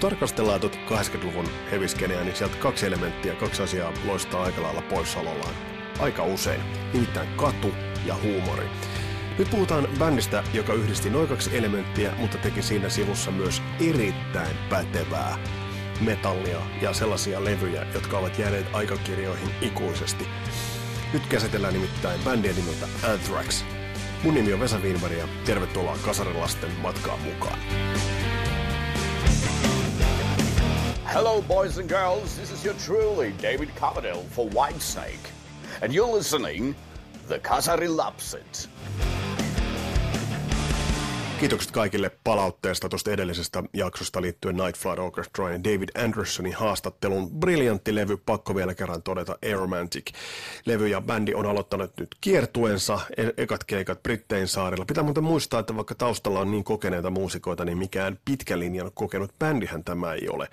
kun tarkastellaan 80-luvun heviskeneä, niin sieltä kaksi elementtiä, kaksi asiaa loistaa aika lailla poissaolollaan. Aika usein, nimittäin katu ja huumori. Nyt puhutaan bändistä, joka yhdisti noin kaksi elementtiä, mutta teki siinä sivussa myös erittäin pätevää metallia ja sellaisia levyjä, jotka ovat jääneet aikakirjoihin ikuisesti. Nyt käsitellään nimittäin bändiä nimeltä Anthrax. Mun nimi on Vesa Wienberg ja tervetuloa Kasarilasten matkaan mukaan. Hello, boys and girls. This is your truly David Coverdale for Whitesnake, and you're listening the Kasari Lapset. Kiitokset kaikille palautteesta tuosta edellisestä jaksosta liittyen Night Flight Orchestra ja David Andersonin haastattelun. Briljantti levy, pakko vielä kerran todeta, Aromantic. Levy ja bändi on aloittanut nyt kiertuensa, e- ekat keikat Brittein saarilla. Pitää muuten muistaa, että vaikka taustalla on niin kokeneita muusikoita, niin mikään pitkä linjan kokenut bändihän tämä ei ole.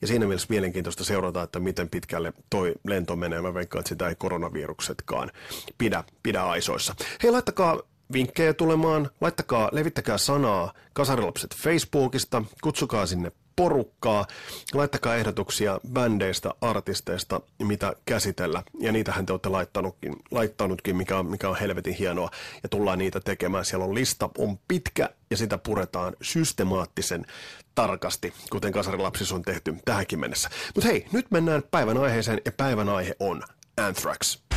Ja siinä mielessä mielenkiintoista seurata, että miten pitkälle toi lento menee. Mä veikkaan, että sitä ei koronaviruksetkaan pidä, pidä aisoissa. Hei, laittakaa vinkkejä tulemaan, laittakaa, levittäkää sanaa Kasarilapset Facebookista, kutsukaa sinne porukkaa, laittakaa ehdotuksia bändeistä, artisteista, mitä käsitellä. Ja niitähän te olette laittanutkin, laittanutkin mikä, on, mikä on helvetin hienoa. Ja tullaan niitä tekemään. Siellä on lista, on pitkä ja sitä puretaan systemaattisen tarkasti, kuten Kasarilapsissa on tehty tähänkin mennessä. Mutta hei, nyt mennään päivän aiheeseen ja päivän aihe on Anthrax.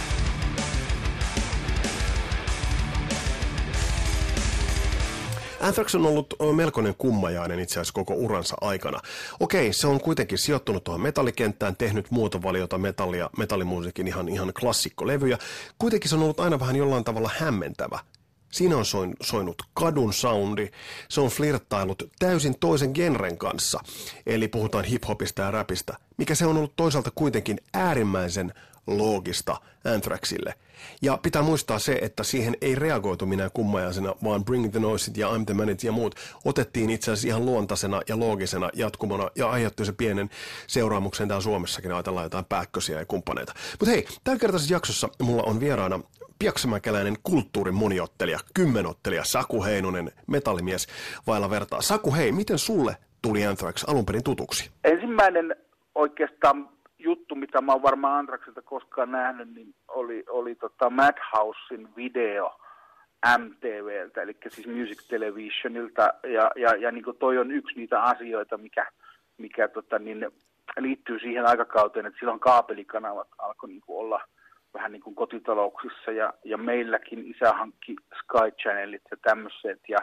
Anthrax on ollut melkoinen kummajainen itse asiassa koko uransa aikana. Okei, se on kuitenkin sijoittunut tuohon metallikenttään, tehnyt muotovaliota metallia, metallimusiikin ihan, ihan klassikkolevyjä. Kuitenkin se on ollut aina vähän jollain tavalla hämmentävä. Siinä on soin, soinut kadun soundi, se on flirttailut täysin toisen genren kanssa, eli puhutaan hiphopista ja rapista, mikä se on ollut toisaalta kuitenkin äärimmäisen loogista Anthraxille. Ja pitää muistaa se, että siihen ei reagoitu minä kummajaisena, vaan Bring the Noiset ja I'm the Manit ja muut otettiin itse asiassa ihan luontaisena ja loogisena jatkumona ja aiheutti se pienen seuraamuksen täällä Suomessakin, ajatellaan jotain pääkkösiä ja kumppaneita. Mutta hei, tällä kertaisessa jaksossa mulla on vieraana piaksamäkeläinen kulttuurin moniottelija, kymmenottelija Saku Heinonen, metallimies vailla vertaa. Saku, hei, miten sulle tuli Anthrax alun perin tutuksi? Ensimmäinen oikeastaan juttu, mitä mä oon varmaan Anthraxilta koskaan nähnyt, niin oli, oli tota Madhousein video MTVltä, eli siis Music Televisionilta, ja, ja, ja niin toi on yksi niitä asioita, mikä, mikä tota, niin, liittyy siihen aikakauteen, että silloin kaapelikanavat alkoi niin olla vähän niin kuin kotitalouksissa, ja, ja meilläkin isä hankki Sky Channelit ja tämmöiset, ja,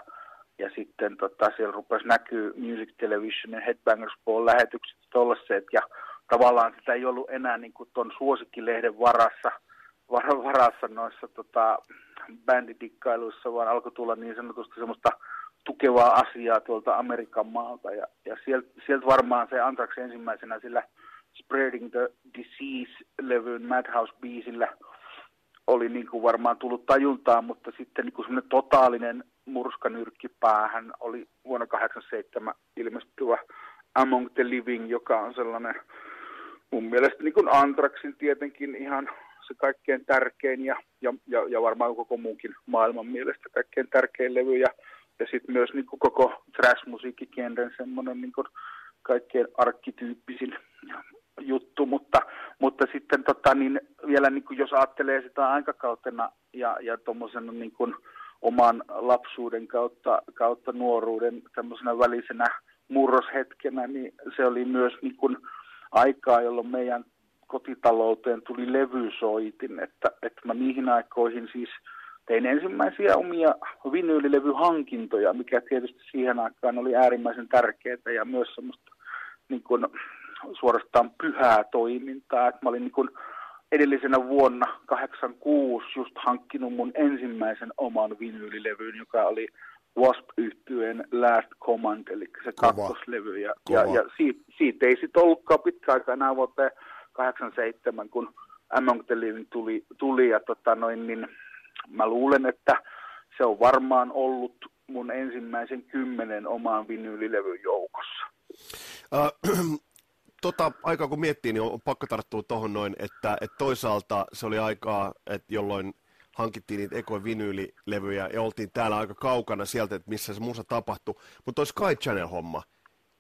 ja sitten tota, siellä rupesi näkyy Music Televisionin Headbangers Ball lähetykset tollaset, ja tavallaan sitä ei ollut enää niin kuin ton suosikkilehden varassa, var, varassa noissa tota, bändidikkailuissa, vaan alkoi tulla niin sanotusti semmoista tukevaa asiaa tuolta Amerikan maalta. Ja, ja sieltä sielt varmaan se Anthrax ensimmäisenä sillä Spreading the Disease-levyn Madhouse-biisillä oli niin kuin varmaan tullut tajuntaan, mutta sitten niin semmoinen totaalinen murskanyrkki päähän oli vuonna 1987 ilmestyvä Among the Living, joka on sellainen mun mielestä niin kuin Antraxin tietenkin ihan se kaikkein tärkein ja, ja, ja, ja varmaan koko muunkin maailman mielestä kaikkein tärkein levy ja, ja sitten myös niin kuin koko thrash-musiikkikenren semmoinen niin kuin kaikkein arkkityyppisin juttu, mutta, mutta sitten tota, niin vielä niin kuin jos ajattelee sitä aikakautena ja, ja tuommoisena niin kuin oman lapsuuden kautta, kautta nuoruuden tämmöisenä välisenä murroshetkenä, niin se oli myös niin kuin, aikaa, jolloin meidän kotitalouteen tuli levysoitin, että, että mä niihin aikoihin siis tein ensimmäisiä omia vinyylilevyhankintoja, mikä tietysti siihen aikaan oli äärimmäisen tärkeää ja myös semmoista niin kuin, suorastaan pyhää toimintaa. Että mä olin niin kuin, edellisenä vuonna 86 just hankkinut mun ensimmäisen oman vinyylilevyn, joka oli wasp yhtyeen Last Command, eli se Kova. kakkoslevy. Ja, ja, ja siitä, siitä ei sitten ollutkaan pitkä aika enää vuoteen 87, kun Among the Living tuli, tuli ja tota noin, niin mä luulen, että se on varmaan ollut mun ensimmäisen kymmenen omaan vinyylilevyn joukossa. Uh, tota aikaa kun miettii, niin on pakko tarttua tuohon noin, että, että toisaalta se oli aikaa, että jolloin – hankittiin niitä ekoja vinyylilevyjä ja oltiin täällä aika kaukana sieltä, että missä se musa tapahtui. Mutta toi Sky Channel-homma,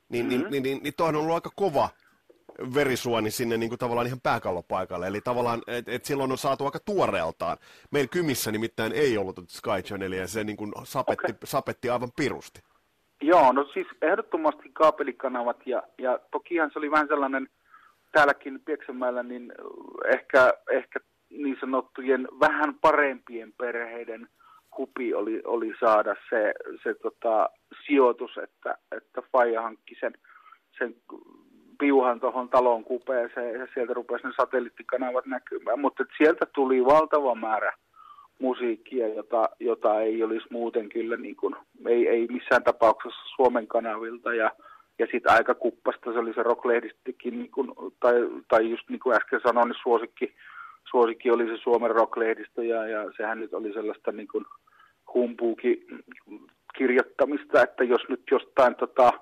niin, mm-hmm. niin, niin, niin, niin on ollut aika kova verisuoni sinne niin kuin tavallaan ihan pääkallopaikalle. Eli tavallaan, että et silloin on saatu aika tuoreeltaan. Meillä Kymissä nimittäin ei ollut Sky Channelia ja se niin kuin sapetti, okay. sapetti aivan pirusti. Joo, no siis ehdottomasti kaapelikanavat ja, ja tokihan se oli vähän sellainen täälläkin Pieksämäellä niin ehkä, ehkä niin sanottujen vähän parempien perheiden kupi oli, oli saada se, se tota, sijoitus, että, että Faija hankki sen, sen piuhan tuohon talon kupeeseen ja sieltä rupesi ne satelliittikanavat näkymään. Mutta sieltä tuli valtava määrä musiikkia, jota, jota ei olisi muuten kyllä, niin kuin, ei, ei missään tapauksessa Suomen kanavilta. Ja, ja sitten aika kuppasta se oli se rocklehdistikin, niin kuin, tai, tai just niin kuin äsken sanoin, niin suosikki, suosikki oli se Suomen rocklehdistö, ja, ja sehän nyt oli sellaista niin kuin humpuuki kirjoittamista, että jos nyt jostain tota,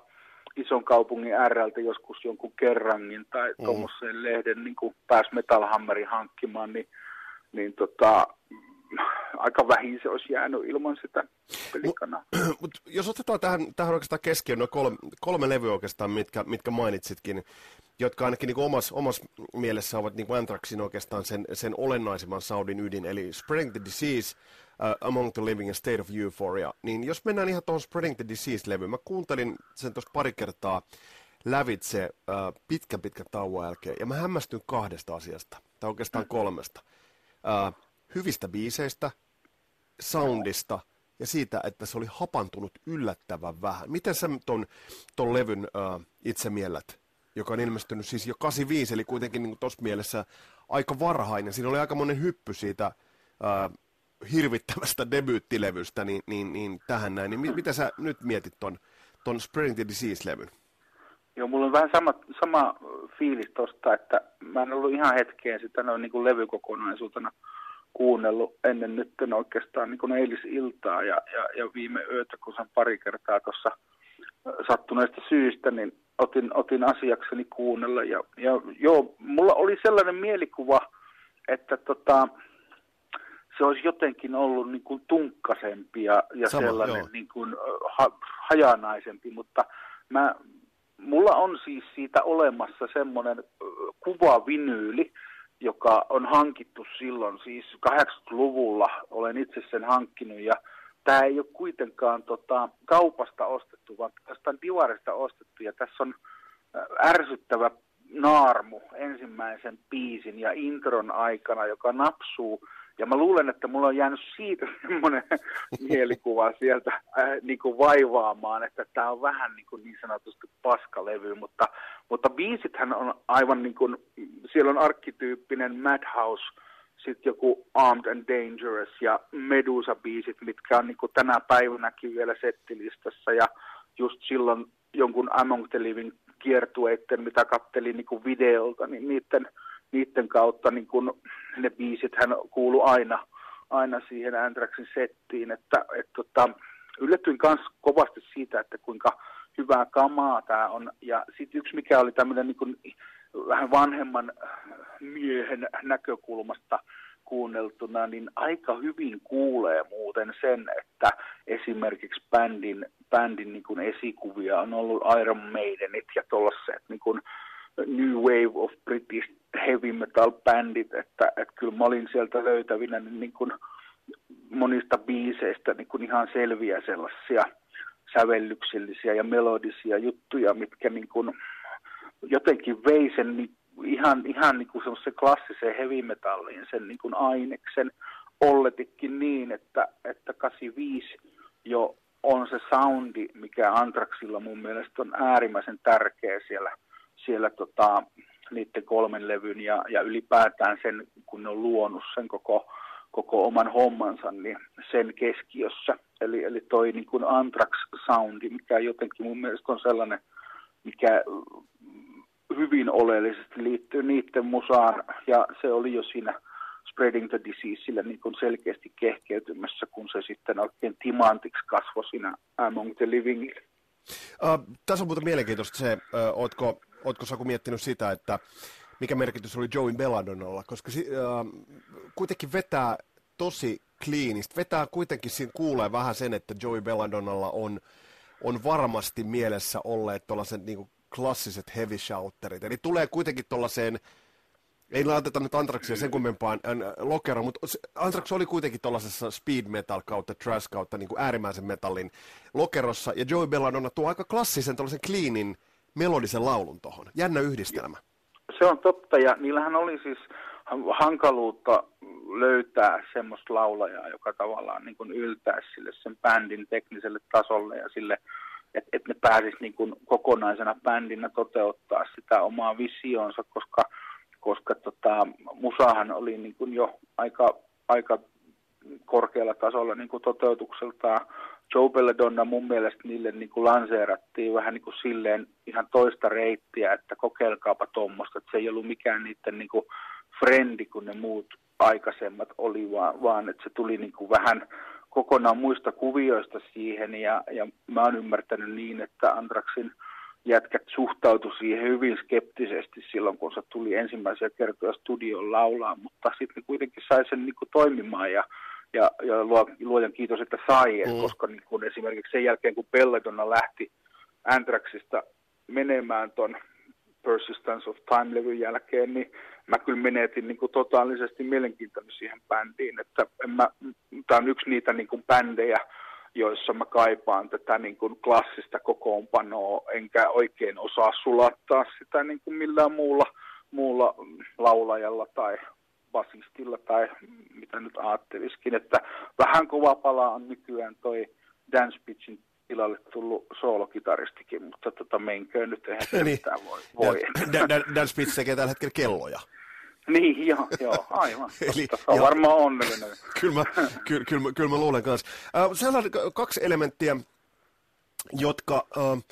ison kaupungin RLtä joskus jonkun kerrangin tai mm. tuommoisen lehden niin pääsi Metal Hammerin hankkimaan, niin, niin tota, aika vähin se olisi jäänyt ilman sitä pelikanaa. Mut, mut jos otetaan tähän, tähän oikeastaan keskiöön noin kolme, kolme levyä oikeastaan, mitkä, mitkä mainitsitkin, jotka ainakin niin omassa omas mielessä ovat niin Anthraxin oikeastaan sen, sen olennaisimman soundin ydin, eli Spreading the Disease, uh, Among the Living and State of Euphoria. Niin jos mennään ihan tuohon Spreading the Disease-levyyn, mä kuuntelin sen tuossa pari kertaa lävitse uh, pitkän pitkän tauon jälkeen, ja mä hämmästyn kahdesta asiasta, tai oikeastaan mm. kolmesta. Uh, hyvistä biiseistä, soundista ja siitä, että se oli hapantunut yllättävän vähän. Miten sä ton, ton levyn uh, itse miellät, joka on ilmestynyt siis jo 85, eli kuitenkin niin tuossa mielessä aika varhainen. Siinä oli aika monen hyppy siitä uh, hirvittävästä debyyttilevystä niin, niin, niin tähän näin. Niin mitä sä nyt mietit ton, ton Spreading the Disease-levyn? Joo, mulla on vähän sama, sama fiilis tosta, että mä en ollut ihan hetkeen sitä noin niin kuin levykokonaisuutena kuunnellut ennen nyt oikeastaan niin kuin eilisiltaa ja, ja, ja viime yötä, kun sen pari kertaa tuossa sattuneesta syystä, niin otin, otin asiakseni kuunnella. Ja, ja joo, mulla oli sellainen mielikuva, että tota, se olisi jotenkin ollut niin kuin tunkkasempi ja, ja Sama, sellainen niin kuin, ha, hajanaisempi, mutta mä, mulla on siis siitä olemassa semmoinen kuva vinyyli, joka on hankittu silloin, siis 80-luvulla olen itse sen hankkinut ja tämä ei ole kuitenkaan tota, kaupasta ostettu, vaan tästä divarista ostettu. Ja tässä on ärsyttävä naarmu ensimmäisen biisin ja intron aikana, joka napsuu ja mä luulen, että mulla on jäänyt siitä semmoinen mielikuva sieltä äh, niin kuin vaivaamaan, että tämä on vähän niin, kuin niin sanotusti paskalevy, mutta, mutta biisithän on aivan niin kuin, siellä on arkkityyppinen Madhouse, sitten joku Armed and Dangerous ja Medusa-biisit, mitkä on niin kuin tänä päivänäkin vielä settilistassa ja just silloin jonkun Among the Living kiertueiden, mitä kattelin niin kuin videolta, niin niiden niiden kautta niin kun ne biisit hän kuulu aina, aina siihen Anthraxin settiin, että et, tota, yllätyin myös kovasti siitä, että kuinka hyvää kamaa tämä on. Ja sitten yksi, mikä oli tämmöinen niin vähän vanhemman miehen näkökulmasta kuunneltuna, niin aika hyvin kuulee muuten sen, että esimerkiksi bändin, bändin niin kuin esikuvia on ollut Iron Maidenit ja tuollaiset niin New Wave of British heavy metal bändit, että, että kyllä mä olin sieltä löytävinä niin, niin kuin monista biiseistä niin kuin ihan selviä sellaisia sävellyksellisiä ja melodisia juttuja, mitkä niin kuin jotenkin vei sen niin ihan, ihan niin kuin klassiseen heavy metalliin sen niin kuin aineksen olletikin niin, että, että 85 jo on se soundi, mikä Antraxilla mun mielestä on äärimmäisen tärkeä siellä, siellä tota, niiden kolmen levyn ja, ja ylipäätään sen, kun ne on luonut sen koko, koko oman hommansa, niin sen keskiössä. Eli, eli toi niin kuin Anthrax-soundi, mikä jotenkin mun mielestä on sellainen, mikä hyvin oleellisesti liittyy niiden musaan, ja se oli jo siinä Spreading the Diseaseillä niin kuin selkeästi kehkeytymässä, kun se sitten oikein timantiksi kasvoi siinä Among the Living. Uh, tässä on muuten mielenkiintoista se, uh, ootko Oletko Saku miettinyt sitä, että mikä merkitys oli Joey Belladonnalla, koska äh, kuitenkin vetää tosi kliinistä, vetää kuitenkin, siinä kuulee vähän sen, että Joey Belladonnalla on on varmasti mielessä olleet tuollaiset niin klassiset heavy shouterit. Eli tulee kuitenkin tuollaiseen, ei laiteta nyt Antraxia sen kummempaan äh, lokero, mutta Antrax oli kuitenkin tuollaisessa speed metal kautta trash kautta niin kuin äärimmäisen metallin lokerossa, ja Joey Belladonna tuo aika klassisen tuollaisen cleanin melodisen laulun tuohon. Jännä yhdistelmä. Se on totta, ja niillähän oli siis hankaluutta löytää semmoista laulajaa, joka tavallaan niin kuin yltäisi sille sen bändin tekniselle tasolle ja sille, että et ne pääsis niin kuin kokonaisena bändinä toteuttaa sitä omaa visionsa, koska, koska tota, musahan oli niin kuin jo aika, aika korkealla tasolla niin kuin toteutukseltaan. Joe Belladonna mun mielestä niille niin kuin lanseerattiin vähän niin kuin silleen ihan toista reittiä, että kokeilkaapa tuommoista, se ei ollut mikään niiden niin kuin frendi kuin ne muut aikaisemmat oli, vaan, vaan että se tuli niin kuin vähän kokonaan muista kuvioista siihen. Ja, ja mä oon ymmärtänyt niin, että Andraksin jätkät suhtautui siihen hyvin skeptisesti silloin, kun se tuli ensimmäisiä kertoja studion laulaa, mutta sitten kuitenkin sai sen niin kuin toimimaan ja, ja, ja luojan kiitos, että sai, mm. koska niin kuin esimerkiksi sen jälkeen, kun Belladonna lähti Anthraxista menemään ton Persistence of Time-levyn jälkeen, niin mä kyllä menetin niin kuin totaalisesti mielenkiintoinen siihen bändiin. Että tämä on yksi niitä niin kuin bändejä, joissa mä kaipaan tätä niin kuin klassista kokoonpanoa, enkä oikein osaa sulattaa sitä niin kuin millään muulla, muulla laulajalla tai basistilla tai mitä nyt ajatteliskin, että vähän kova pala on nykyään toi Dance Pitchin tilalle tullut soolokitaristikin, mutta tota, menköön nyt, eihän se niin. voi. voi. Dan, Dan, Dan Spitz tekee tällä hetkellä kelloja. Niin, joo, joo aivan. Eli, se on ja, varmaan onnellinen. kyllä, mä, kyllä, kyllä, mä, kyllä mä luulen kanssa. Uh, sellainen kaksi elementtiä, jotka... Uh,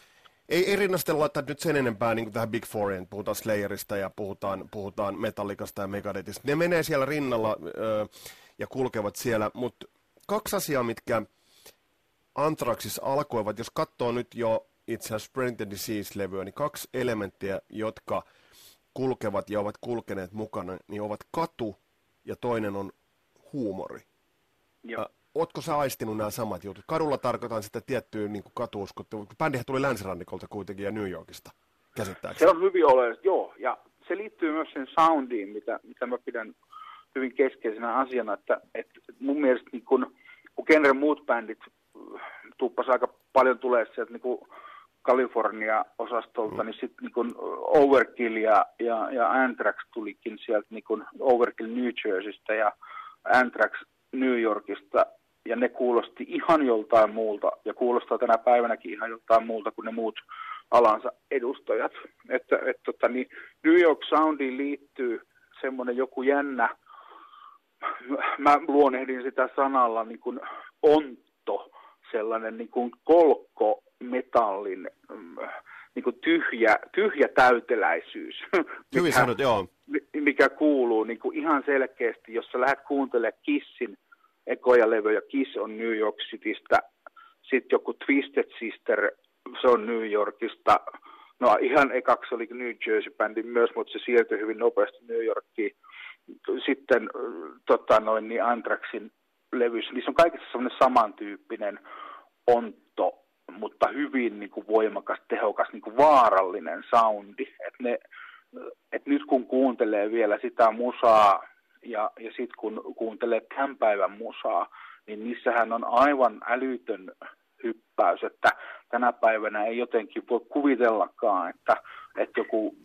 ei, ei rinnastella laittaa nyt sen enempää niin tähän Big Fouriin. Puhutaan Slayerista ja puhutaan, puhutaan Metallicasta ja Megadethista. Ne menee siellä rinnalla uh, ja kulkevat siellä, mutta kaksi asiaa, mitkä Anthraxissa alkoivat, jos katsoo nyt jo itse asiassa Sprint the Disease-levyä, niin kaksi elementtiä, jotka kulkevat ja ovat kulkeneet mukana, niin ovat katu ja toinen on huumori. Joo. Äh, ootko sä aistinut nämä samat jutut? Kadulla tarkoitan sitä tiettyä niin katuuskottua. Bändihän tuli länsirannikolta kuitenkin ja New Yorkista, käsittääkseni. Se on hyvin oleellista, joo. Ja se liittyy myös sen soundiin, mitä, mitä mä pidän hyvin keskeisenä asiana, että, että mun mielestä niin kun, kun genre muut bändit tuppas aika paljon tulee sieltä niin kuin California-osastolta, mm. niin sitten niin Overkill ja, ja, ja Anthrax tulikin sieltä niin kuin Overkill New Jerseystä ja Anthrax New Yorkista, ja ne kuulosti ihan joltain muulta, ja kuulostaa tänä päivänäkin ihan joltain muulta kuin ne muut alansa edustajat. Että, et, tota, niin New York Soundiin liittyy semmoinen joku jännä, mä luonehdin sitä sanalla niin kuin onto, sellainen niin kuin kolkko metallin mm, niin kuin tyhjä, tyhjä täyteläisyys. Hyvin mikä, sanot, joo. Mikä kuuluu niin kuin ihan selkeästi, jos sä lähdet kuuntelemaan Kissin ekoja levyjä, Kiss on New York Citystä, sitten joku Twisted Sister, se on New Yorkista, no ihan ekaksi oli New Jersey-bändi myös, mutta se siirtyi hyvin nopeasti New Yorkiin. Sitten tota noin, niin Anthraxin levyissä, niissä on kaikissa semmoinen samantyyppinen onto, mutta hyvin niin kuin voimakas, tehokas, niin kuin vaarallinen soundi. Et ne, et nyt kun kuuntelee vielä sitä musaa ja, ja sitten kun kuuntelee tämän päivän musaa, niin niissähän on aivan älytön hyppäys, että tänä päivänä ei jotenkin voi kuvitellakaan, että, että joku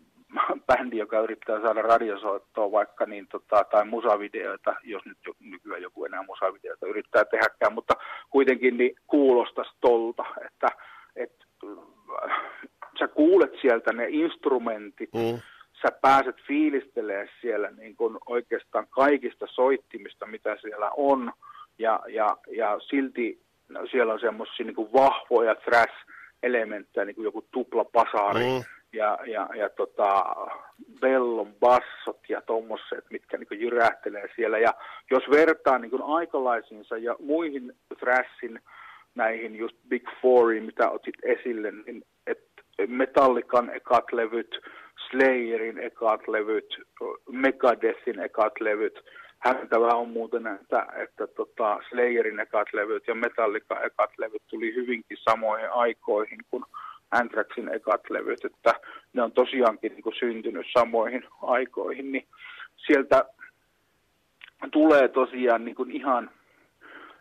bändi, joka yrittää saada radiosoittoa vaikka niin, tota, tai musavideoita, jos nyt jo, nykyään joku enää musavideoita yrittää tehdäkään, mutta kuitenkin niin kuulostaisi tolta, että et, sä kuulet sieltä ne instrumentit, mm. Sä pääset fiilistelemään siellä niin kuin oikeastaan kaikista soittimista, mitä siellä on, ja, ja, ja silti no, siellä on semmoisia niin vahvoja thrash-elementtejä, niin kuin joku tupla pasari, mm ja, ja, ja tota, bellon bassot ja tommoset, mitkä niin jyrähtelee siellä. Ja jos vertaa niin aikalaisiinsa ja muihin thrashin näihin just Big Fouriin, mitä otit esille, niin et Metallican ekat levyt, Slayerin ekat levyt, Megadethin ekat levyt, hämmentävää on muuten, että, että tota Slayerin ekat levyt ja Metallica ekat levyt tuli hyvinkin samoihin aikoihin kuin Anthraxin ekat levyt, että ne on tosiaankin niin kuin syntynyt samoihin aikoihin, niin sieltä tulee tosiaan niin kuin ihan,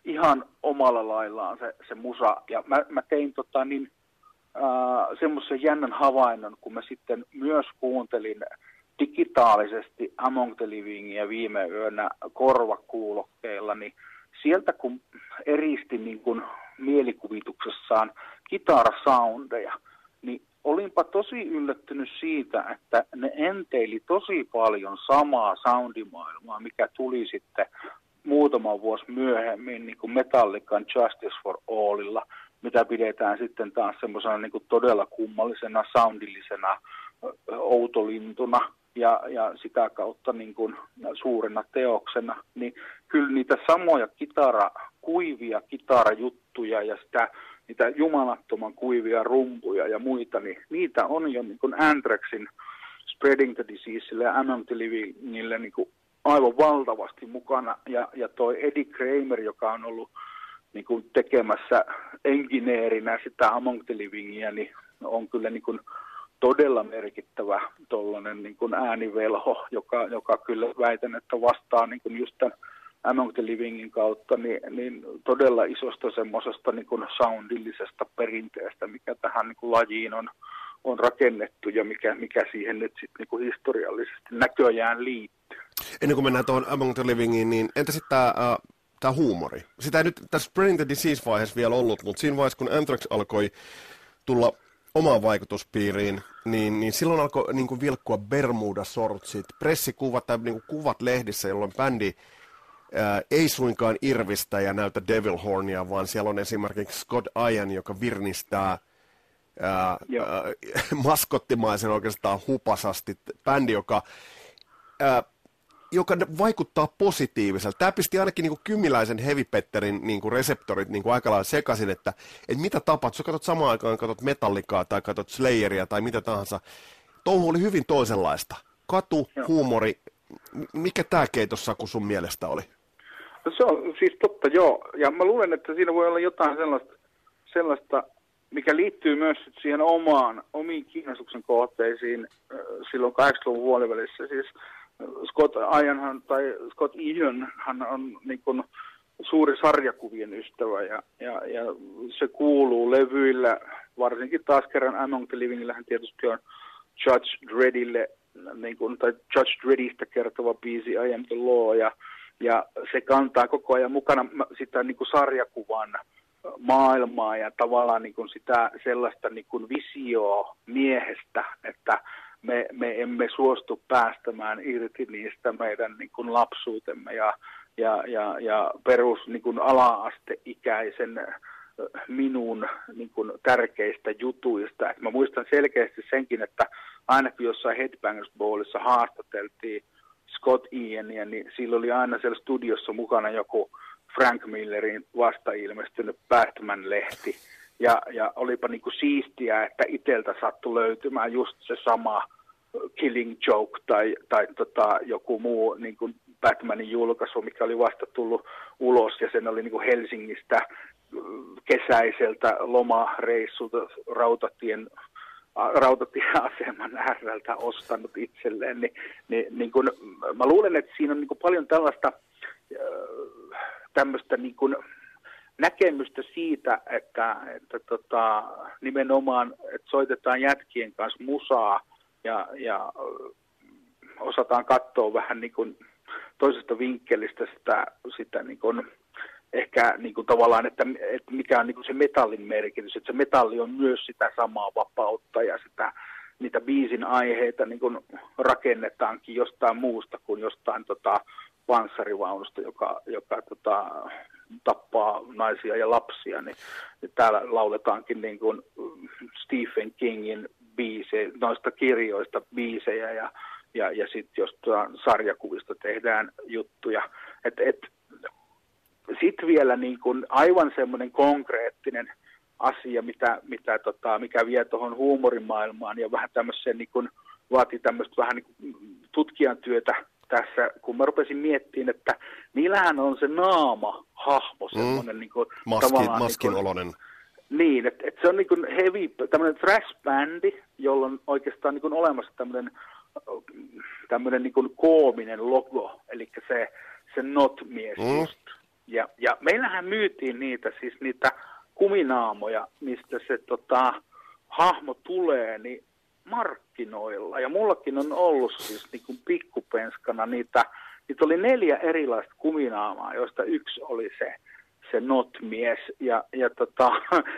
ihan omalla laillaan se, se musa. Ja mä, mä tein tota niin, semmoisen jännän havainnon, kun mä sitten myös kuuntelin digitaalisesti Among the Livingia viime yönä korvakuulokkeilla, niin sieltä kun eristi niin kuin mielikuvituksessaan kitarasoundeja, niin olinpa tosi yllättynyt siitä, että ne enteili tosi paljon samaa soundimaailmaa, mikä tuli sitten muutama vuosi myöhemmin niin kuin Metallican Justice for Allilla, mitä pidetään sitten taas semmoisena niin kuin todella kummallisena, soundillisena outolintuna ja, ja sitä kautta niin kuin suurena teoksena, niin kyllä niitä samoja kitara, kuivia kitarajuttuja ja sitä, niitä jumalattoman kuivia rumpuja ja muita, niin niitä on jo niin kuin Anthraxin Spreading the Diseaselle ja Among the Livingille niin kuin aivan valtavasti mukana. Ja, ja toi Eddie Kramer, joka on ollut niin kuin tekemässä engineerinä sitä Among the Livingia, niin on kyllä niin kuin todella merkittävä tollainen niin kuin äänivelho, joka, joka kyllä väitän, että vastaa niin kuin just tämän Among the Livingin kautta niin, niin todella isosta semmoisesta niin soundillisesta perinteestä, mikä tähän niin kuin lajiin on, on rakennettu ja mikä, mikä siihen nyt sitten niin kuin historiallisesti näköjään liittyy. Ennen kuin mennään tuohon Among the Livingiin, niin entä sitten tämä äh, tämä huumori? Sitä ei nyt tässä Spreading the Disease-vaiheessa vielä ollut, mutta siinä vaiheessa, kun Anthrax alkoi tulla omaan vaikutuspiiriin, niin, niin silloin alkoi niin kuin vilkkua Bermuda-sortsit, pressikuvat tai niin kuin kuvat lehdissä, jolloin bändi ää, ei suinkaan irvistä ja näytä Devil Hornia, vaan siellä on esimerkiksi Scott Ian, joka virnistää ää, ää, maskottimaisen oikeastaan hupasasti. Bändi, joka ää, joka vaikuttaa positiiviselta. Tämä pisti ainakin niin kuin Kymiläisen Heavy niin kuin reseptorit niin kuin aika lailla sekaisin, että, että mitä tapahtuu, jos katsot samaan aikaan, katsot Metallicaa tai katsot Slayeria tai mitä tahansa. Touhu oli hyvin toisenlaista. Katu, Joo. huumori, mikä tämä keitossaku sun mielestä oli? No se on siis totta, joo. Ja mä luulen, että siinä voi olla jotain sellaista, sellaista mikä liittyy myös siihen omaan, omiin kiinnostuksen kohteisiin silloin 80-luvun puolivälissä. Siis Scott Ianhan tai Scott Ian hän on niin kuin suuri sarjakuvien ystävä ja, ja, ja, se kuuluu levyillä, varsinkin taas kerran Among the Livingillähän tietysti on Judge Dreddille, niin kuin, tai Judge Dreddistä kertova biisi I am the law ja, ja se kantaa koko ajan mukana sitä niin kuin sarjakuvan maailmaa ja tavallaan niin kuin sitä sellaista niin kuin visioa miehestä, että me, me emme suostu päästämään irti niistä meidän niin kuin lapsuutemme ja, ja, ja, ja perus niin kuin ala-asteikäisen minun niin kuin, tärkeistä jutuista. Et mä muistan selkeästi senkin, että ainakin jossain Headbangers Ballissa haastateltiin Scott Iania, niin sillä oli aina siellä studiossa mukana joku Frank Millerin vasta ilmestynyt Batman-lehti. Ja, ja olipa niin kuin siistiä, että iteltä sattui löytymään just se sama Killing Joke tai, tai tota, joku muu niin kuin Batmanin julkaisu, mikä oli vasta tullut ulos. Ja sen oli niin kuin Helsingistä kesäiseltä lomareissulta rautatien rautatieaseman ääreltä ostanut itselleen, niin, niin, niin kun, mä luulen, että siinä on niin paljon tällaista tämmöistä niin näkemystä siitä, että, että tota, nimenomaan että soitetaan jätkien kanssa musaa ja, ja osataan katsoa vähän niin kuin toisesta vinkkelistä sitä, sitä niin kuin, ehkä niin kuin tavallaan, että, että mikä on niin kuin se metallin merkitys, että se metalli on myös sitä samaa vapautta ja sitä, niitä biisin aiheita niin kuin rakennetaankin jostain muusta kuin jostain tota, panssarivaunusta, joka, joka tota, tappaa naisia ja lapsia, niin, niin täällä lauletaankin niin kuin Stephen Kingin biisejä, noista kirjoista biisejä ja, ja, ja sitten jostain sarjakuvista tehdään juttuja. Et, et, sitten vielä niin kuin aivan semmoinen konkreettinen asia, mitä, mitä tota, mikä vie tuohon huumorimaailmaan ja vähän tämmöiseen niin kuin, vaatii tämmöistä vähän niin tutkijan työtä tässä, kun mä rupesin miettimään, että niillähän on se naama, hahmo, semmoinen mm. niin kuin, Maski, maskin niin oloinen. Niin, että et se on niin kuin heavy, tämmöinen thrash-bändi, jolla on oikeastaan niin kuin olemassa tämmöinen tämmöinen niin kuin koominen logo, eli se, se not-mies mm. just. Ja, ja meillähän myytiin niitä, siis niitä kuminaamoja, mistä se tota, hahmo tulee, niin markkinoilla. Ja mullakin on ollut siis niin kuin pikkupenskana niitä, niitä oli neljä erilaista kuminaamaa, joista yksi oli se, se not-mies. Ja, ja tota,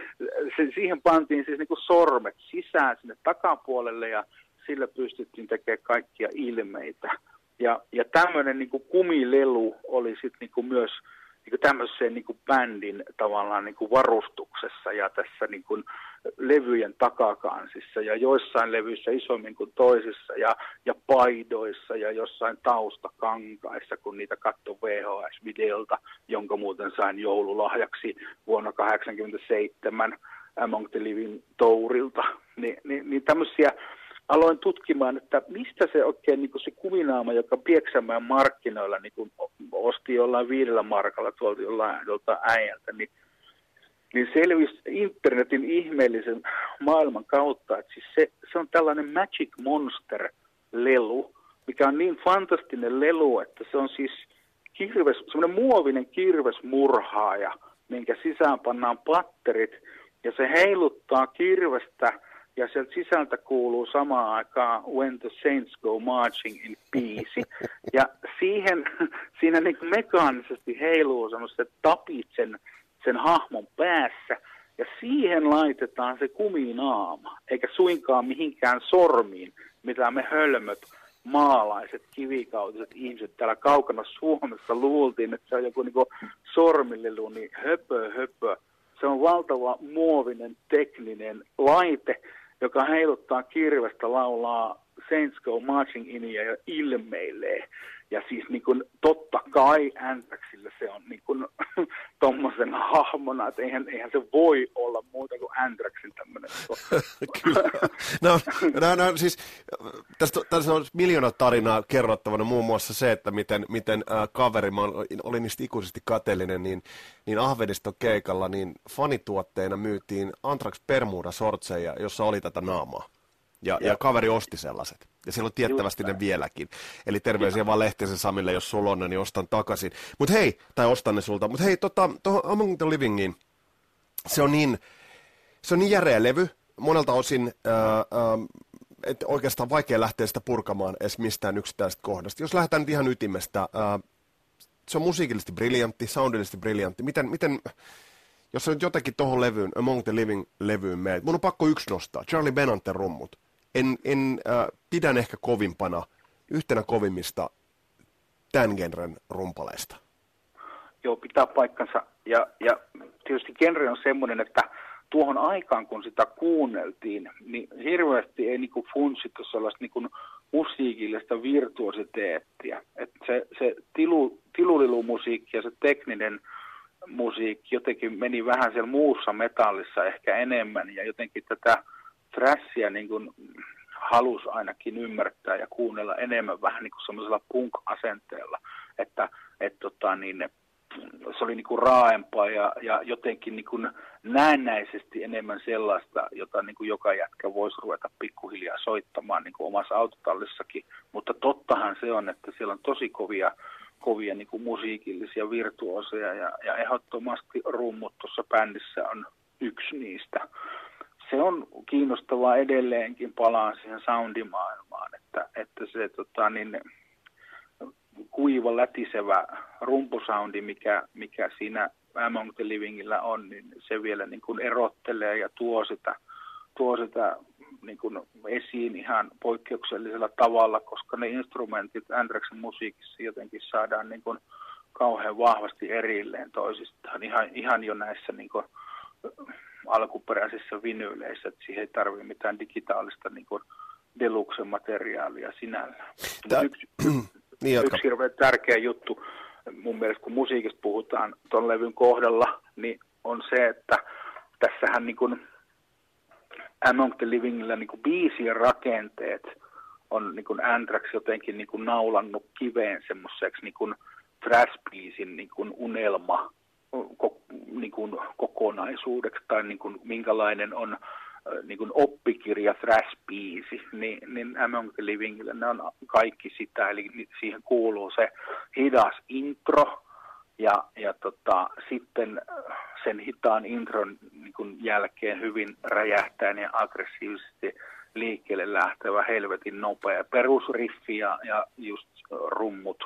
se, siihen pantiin siis niin kuin sormet sisään sinne takapuolelle ja sillä pystyttiin tekemään kaikkia ilmeitä. Ja, ja tämmöinen niin kumilelu oli sitten niin myös niin kuin tämmöiseen niin kuin bändin tavallaan niin kuin varustuksessa ja tässä niin kuin levyjen takakansissa ja joissain levyissä isommin kuin toisissa ja, ja paidoissa ja jossain taustakankaissa, kun niitä katsoi VHS-videolta, jonka muuten sain joululahjaksi vuonna 1987 Among the Living Tourilta. Ni, niin, niin tämmöisiä aloin tutkimaan, että mistä se oikein niin kuin se kuminaama, joka Pieksämään markkinoilla niin kuin osti jollain viidellä markalla tuolta jollain, joltain äijältä, niin, niin selvisi internetin ihmeellisen maailman kautta, että siis se, se on tällainen Magic Monster-lelu, mikä on niin fantastinen lelu, että se on siis kirves, semmoinen muovinen kirvesmurhaaja, minkä sisään pannaan patterit, ja se heiluttaa kirvestä – ja sieltä sisältä kuuluu samaan aikaan When the Saints Go Marching in biisi. Ja siihen, siinä niin mekaanisesti heiluu semmoiset tapit sen, sen hahmon päässä, ja siihen laitetaan se kuminaama, eikä suinkaan mihinkään sormiin, mitä me hölmöt maalaiset, kivikautiset ihmiset täällä kaukana Suomessa luultiin, että se on joku niin sormilelu, niin höpö, höpö. Se on valtava muovinen tekninen laite, joka heiluttaa kirvestä, laulaa Saints Go Marching In ja ilmeilee. Ja siis niin kuin, totta kai Anthraxille se on niin kuin, hahmona, että eihän, eihän se voi olla muuta kuin Anthraxin tämmöinen. Kyllä. No, no, no, siis, tästä, tässä on miljoona tarinaa kerrottavana, muun muassa se, että miten, miten äh, kaveri, mä olin niistä ikuisesti kateellinen, niin, niin Ahvediston keikalla, niin fanituotteena myytiin Anthrax Permuda sortseja, jossa oli tätä naamaa. Ja, ja kaveri osti sellaiset. Ja siellä on tiettävästi ne vieläkin. Eli terveisiä vaan Lehtisen Samille, jos sulla on ne, niin ostan takaisin. Mutta hei, tai ostan ne sulta. Mutta hei, tota, tuohon Among the Livingiin, se on niin, se on niin järeä levy, monelta osin, ää, ää, että oikeastaan vaikea lähteä sitä purkamaan edes mistään yksittäisestä kohdasta. Jos lähdetään nyt ihan ytimestä, ää, se on musiikillisesti briljantti, soundillisesti briljantti. Miten, miten jos sä nyt jotenkin tuohon levyyn, Among the Living-levyyn meet, mun on pakko yksi nostaa, Charlie Benanten rummut en, en äh, pidän ehkä kovimpana, yhtenä kovimmista tämän genren rumpaleista. Joo, pitää paikkansa. Ja, ja tietysti genre on semmoinen, että tuohon aikaan, kun sitä kuunneltiin, niin hirveästi ei niin funtsittu sellaista niin musiikillista virtuositeettia. että se, se tilu, tilulilumusiikki ja se tekninen musiikki jotenkin meni vähän siellä muussa metallissa ehkä enemmän ja jotenkin tätä thrashia niin kuin halusi ainakin ymmärtää ja kuunnella enemmän vähän niin kuin semmoisella punk-asenteella, että et tota, niin, se oli niin kuin raaempaa ja, ja jotenkin niin kuin näennäisesti enemmän sellaista, jota niin kuin joka jätkä voisi ruveta pikkuhiljaa soittamaan niin kuin omassa autotallissakin. Mutta tottahan se on, että siellä on tosi kovia, kovia niin kuin musiikillisia virtuoseja ja, ja ehdottomasti rummut tuossa bändissä on yksi niistä se on kiinnostavaa edelleenkin, palaa siihen soundimaailmaan, että, että se tota, niin, kuiva, lätisevä rumpusoundi, mikä, mikä siinä Among the Livingillä on, niin se vielä niin kuin erottelee ja tuo sitä, tuo sitä niin kuin esiin ihan poikkeuksellisella tavalla, koska ne instrumentit Andreksen musiikissa jotenkin saadaan niin kuin kauhean vahvasti erilleen toisistaan, ihan, ihan jo näissä niin kuin alkuperäisissä vinyyleissä, että siihen ei tarvitse mitään digitaalista niin kuin deluxe materiaalia sinällään. Tää, yksi, niin yksi hirveän tärkeä juttu mun mielestä, kun musiikista puhutaan tuon levyn kohdalla, niin on se, että tässähän niin kuin Among the Livingillä niin kuin biisien rakenteet on niin kuin Anthrax jotenkin niin kuin naulannut kiveen semmoiseksi niin kuin thrash niin kuin unelma niin kuin kokonaisuudeksi tai niin kuin minkälainen on niin kuin oppikirja thrash biisi, niin, niin Among the Livingille ne on kaikki sitä, eli siihen kuuluu se hidas intro, ja, ja tota, sitten sen hitaan intron niin kuin jälkeen hyvin räjähtäen ja aggressiivisesti liikkeelle lähtevä helvetin nopea perusriffi ja, ja just rummut,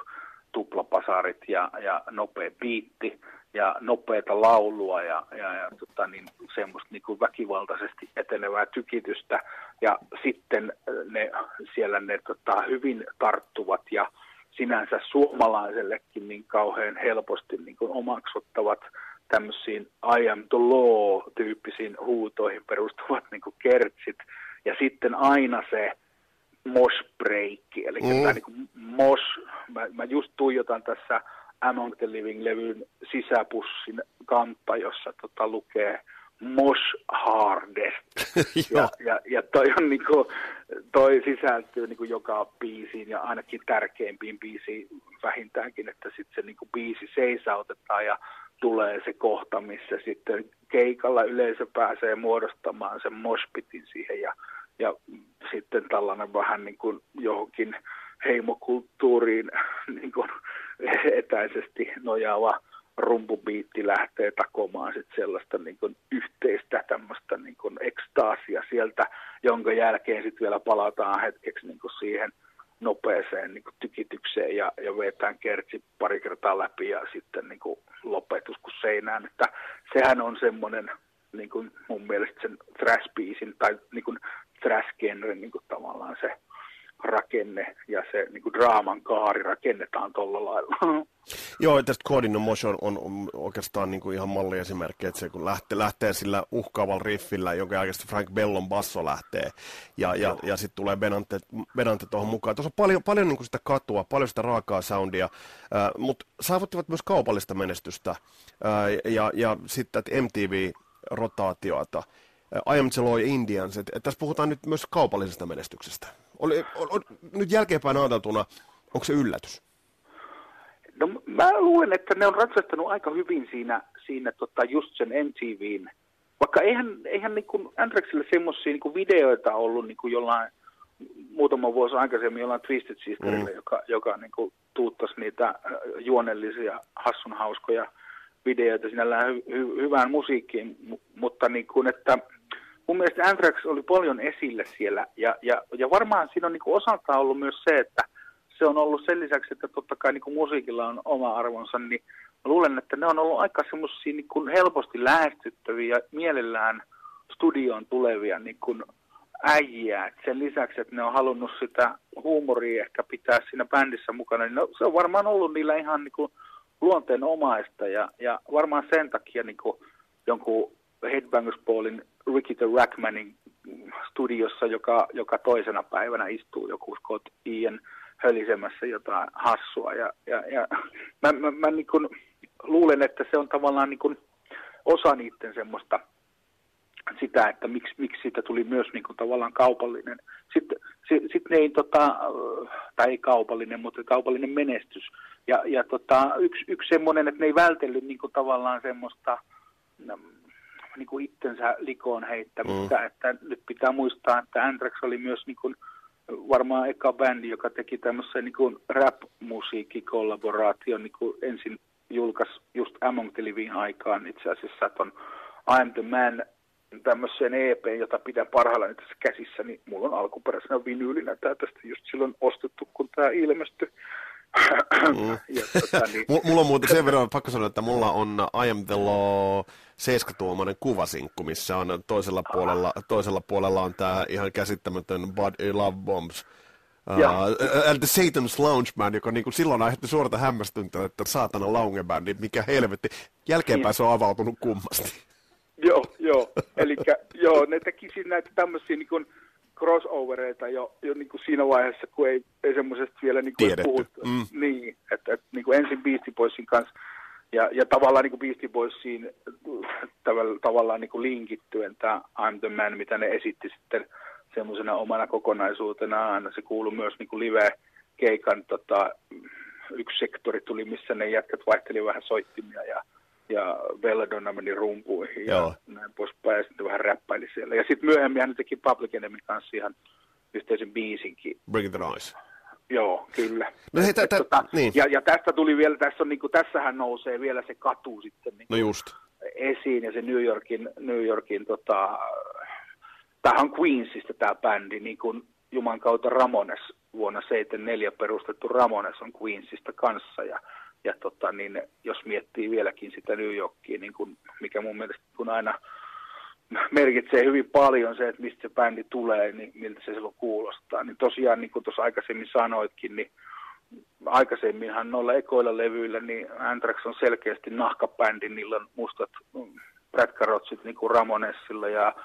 tuplapasarit ja, ja nopea biitti ja nopeata laulua ja, ja, ja tota, niin, semmoista niin kuin väkivaltaisesti etenevää tykitystä. Ja sitten ne, siellä ne tota, hyvin tarttuvat ja sinänsä suomalaisellekin niin kauhean helposti niin kuin omaksuttavat tämmöisiin I am the law-tyyppisiin huutoihin perustuvat niin kuin kertsit. Ja sitten aina se mosh break, eli mm. tämä niin kuin mosh, mä, mä just tuijotan tässä Among the Living-levyn sisäpussin kantta, jossa tota, lukee Mosh Hardest. ja, ja, ja toi, on niinku, toi sisältyy niinku joka biisiin ja ainakin tärkeimpiin biisiin vähintäänkin, että sitten se niinku biisi seisautetaan ja tulee se kohta, missä sitten keikalla yleisö pääsee muodostamaan sen moshpitin siihen ja, ja sitten tällainen vähän niin kuin johonkin heimokulttuuriin niin kuin etäisesti nojaava rumpubiitti lähtee takomaan sit sellaista niin kuin yhteistä tämmöistä niin kuin ekstaasia sieltä, jonka jälkeen sitten vielä palataan hetkeksi niin kuin siihen nopeeseen niin kuin tykitykseen ja, ja vetään kertsi pari kertaa läpi ja sitten niin kuin lopetus kuin seinään. Että sehän on semmoinen niin kuin mun mielestä sen thrash-biisin tai niin kuin thrash-genren niin kuin tavallaan se rakenne ja se niin kuin draaman kaari rakennetaan tuolla lailla. Joo, tästä Codin Motion on, on oikeastaan niin kuin ihan malliesimerkki, että se kun lähtee, lähtee sillä uhkaavalla riffillä, jonka jälkeen Frank Bellon basso lähtee, ja, ja, ja sitten tulee Benante, Benante tuohon mukaan. Tuossa on paljon, paljon niin kuin sitä katua, paljon sitä raakaa soundia, äh, mutta saavuttivat myös kaupallista menestystä, äh, ja, ja sitten MTV-rotaatiota. I Am Joy Indians, että et tässä puhutaan nyt myös kaupallisesta menestyksestä. Oli, on, on, nyt jälkeenpäin ajateltuna, onko se yllätys? No mä luulen, että ne on ratsastanut aika hyvin siinä, siinä tota, just sen MTVn. Vaikka eihän, eihän niin kuin Andrexille semmoisia niin videoita ollut niin kuin jollain muutama vuosi aikaisemmin jollain Twisted Sisterille, mm. joka, joka niin kuin tuuttasi niitä äh, juonellisia, hassun hauskoja videoita sinällään hy, hy, hyvään musiikkiin, mutta niin kuin, että mun mielestä Anthrax oli paljon esillä siellä, ja, ja, ja varmaan siinä on niin osaltaan ollut myös se, että se on ollut sen lisäksi, että totta kai niin musiikilla on oma arvonsa, niin mä luulen, että ne on ollut aika semmoisia niin helposti lähestyttäviä, mielellään studioon tulevia niin kuin äijiä. Et sen lisäksi, että ne on halunnut sitä huumoria ehkä pitää siinä bändissä mukana, niin no, se on varmaan ollut niillä ihan niin kuin luonteenomaista, ja, ja varmaan sen takia niin kuin jonkun Headbangers Ballin Ricky the Rackmanin studiossa, joka, joka toisena päivänä istuu joku Scott Ian hölisemässä jotain hassua. Ja, ja, ja mä, mä, mä niin kuin luulen, että se on tavallaan niin kuin osa niiden semmoista sitä, että miksi, miksi siitä tuli myös niin kuin tavallaan kaupallinen. Sitten sit, sit ne ei, tota, tai ei kaupallinen, mutta kaupallinen menestys. Ja, ja tota, yksi, yksi semmoinen, että ne ei vältellyt niin kuin tavallaan semmoista niin kuin itsensä likoon heittämistä. Mm. Että nyt pitää muistaa, että Anthrax oli myös niin kuin, varmaan eka bändi, joka teki tämmöisen niin rap-musiikkikollaboraation, niin kuin ensin julkaisi just Among the Living aikaan itse asiassa ton I'm the Man tämmöisen EP, jota pidän parhaillaan tässä käsissä, niin mulla on alkuperäisenä vinyylinä tämä tästä just silloin ostettu, kun tämä ilmestyi. Mm. ja, tota, niin... Mulla on muuten sen verran pakko sanoa, että mulla on I Am The Law 7-tuomainen kuvasinkku, missä on toisella puolella, toisella puolella on tämä ihan käsittämätön Body Love Bombs. Uh, and the Satan's Lounge Band, joka niinku silloin aiheutti suorata hämmästyntä, että saatana lounge bandi, mikä helvetti. Jälkeenpäin se on avautunut kummasti. Joo, joo. Eli joo, ne teki näitä tämmöisiä niin kuin, crossovereita jo, jo niin kuin siinä vaiheessa, kun ei, ei semmoisesta vielä niin kuin puhuttu. Mm. Niin, että, että niin kuin ensin Beastie Boysin kanssa ja, ja tavallaan niin kuin Beastie Boysiin tavallaan, tavallaan niin kuin linkittyen tämä I'm the Man, mitä ne esitti sitten semmoisena omana kokonaisuutena aina. Se kuuluu myös niin kuin live-keikan tota, yksi sektori tuli, missä ne jätkät vaihteli vähän soittimia ja, ja Belladonna meni rumpuihin Joo. ja näin poispäin ja sitten vähän räppäili siellä. Ja sitten myöhemmin hän teki Public Enemy kanssa ihan yhteisen biisinkin. Bring the noise. Joo, kyllä. No hei, tä, tä, tota, niin. ja, ja, tästä tuli vielä, tässä on, niin kuin, tässähän nousee vielä se katu sitten niin no just. esiin ja se New Yorkin, New Yorkin tota, tämähän on Queensista tämä bändi, niin kuin Juman kautta Ramones vuonna 74 perustettu Ramones on Queensista kanssa ja, ja tota, niin, jos miettii vieläkin sitä New Yorkia, niin kuin, mikä mun mielestä kun aina merkitsee hyvin paljon se, että mistä se bändi tulee, niin miltä se silloin kuulostaa. Niin tosiaan, niin kuin tuossa aikaisemmin sanoitkin, niin aikaisemminhan noilla ekoilla levyillä, niin Anthrax on selkeästi nahkabändi, niillä on mustat prätkarotsit niin kuin Ramonesilla ja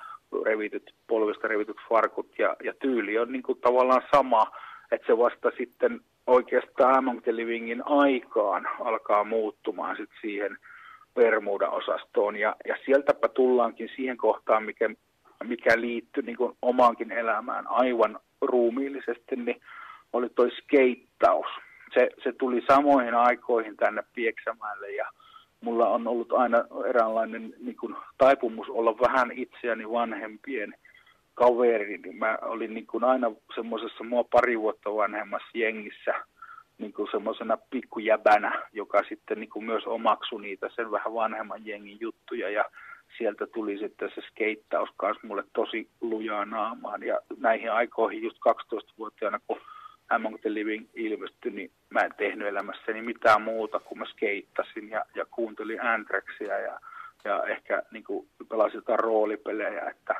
revityt, polvista revityt farkut ja, ja tyyli on niin kuin tavallaan sama, että se vasta sitten oikeastaan Among the Livingin aikaan alkaa muuttumaan sit siihen Bermuda-osastoon ja, ja sieltäpä tullaankin siihen kohtaan, mikä, mikä liittyy niin kuin omaankin elämään aivan ruumiillisesti, niin oli toi skeittaus. Se, se tuli samoihin aikoihin tänne Pieksämäelle ja mulla on ollut aina eräänlainen niin kuin, taipumus olla vähän itseäni vanhempien kaveri, niin mä olin niin kuin aina semmoisessa mua pari vuotta vanhemmassa jengissä niin kuin semmoisena pikkujäbänä, joka sitten niin kuin myös omaksui niitä sen vähän vanhemman jengin juttuja. Ja sieltä tuli sitten se skeittaus kanssa mulle tosi lujaa naamaan. Ja näihin aikoihin just 12-vuotiaana, kun Among the Living ilmestyi, niin mä en tehnyt elämässäni mitään muuta kuin mä skeittasin ja, ja kuuntelin Anthraxia ja, ja ehkä niin kuin pelasin jotain roolipelejä, että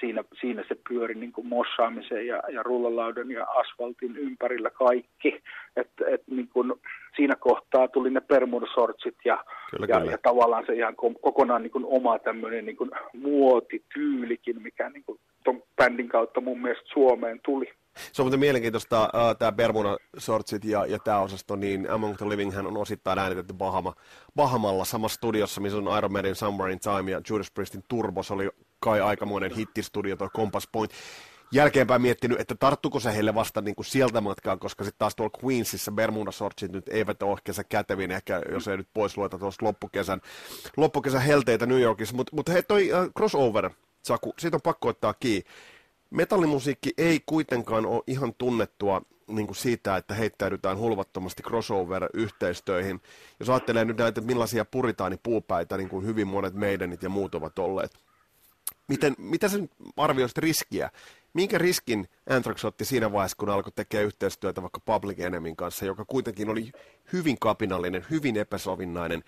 siinä, siinä se pyöri niin kuin mossaamisen ja, ja rullalaudan ja asfaltin ympärillä kaikki. Et, et niin kuin, siinä kohtaa tuli ne permudasortsit ja, kyllä, ja, kyllä. ja tavallaan se ihan kokonaan niin kuin oma tämmöinen niin kuin muotityylikin, mikä niin kuin ton bändin kautta mun mielestä Suomeen tuli. Se on muuten mielenkiintoista, uh, tämä Bermuda Sortsit ja, ja tämä osasto, niin Among the Living hän on osittain äänitetty Bahama, Bahamalla samassa studiossa, missä on Iron Maiden Somewhere in Time ja Judas Priestin Turbo, se oli kai aikamoinen hittistudio, tuo Compass Point. Jälkeenpäin miettinyt, että tarttuko se heille vasta niin kuin sieltä matkaan, koska sitten taas tuolla Queensissa Bermuda Sortsit nyt eivät ole kesä kätevin, ehkä jos ei nyt pois lueta tuosta loppukesän, loppukesän helteitä New Yorkissa, mutta mut hei toi uh, crossover, Saku, siitä on pakko ottaa kiinni Metallimusiikki ei kuitenkaan ole ihan tunnettua niin kuin siitä, että heittäydytään hulvattomasti crossover-yhteistöihin. Jos ajattelee nyt näitä, millaisia puritaanipuupäitä niin kuin hyvin monet meidänit ja muut ovat olleet. Miten, mitä sen arvioisit riskiä? Minkä riskin Anthrax otti siinä vaiheessa, kun alkoi tekemään yhteistyötä vaikka Public Enemyn kanssa, joka kuitenkin oli hyvin kapinallinen, hyvin epäsovinnainen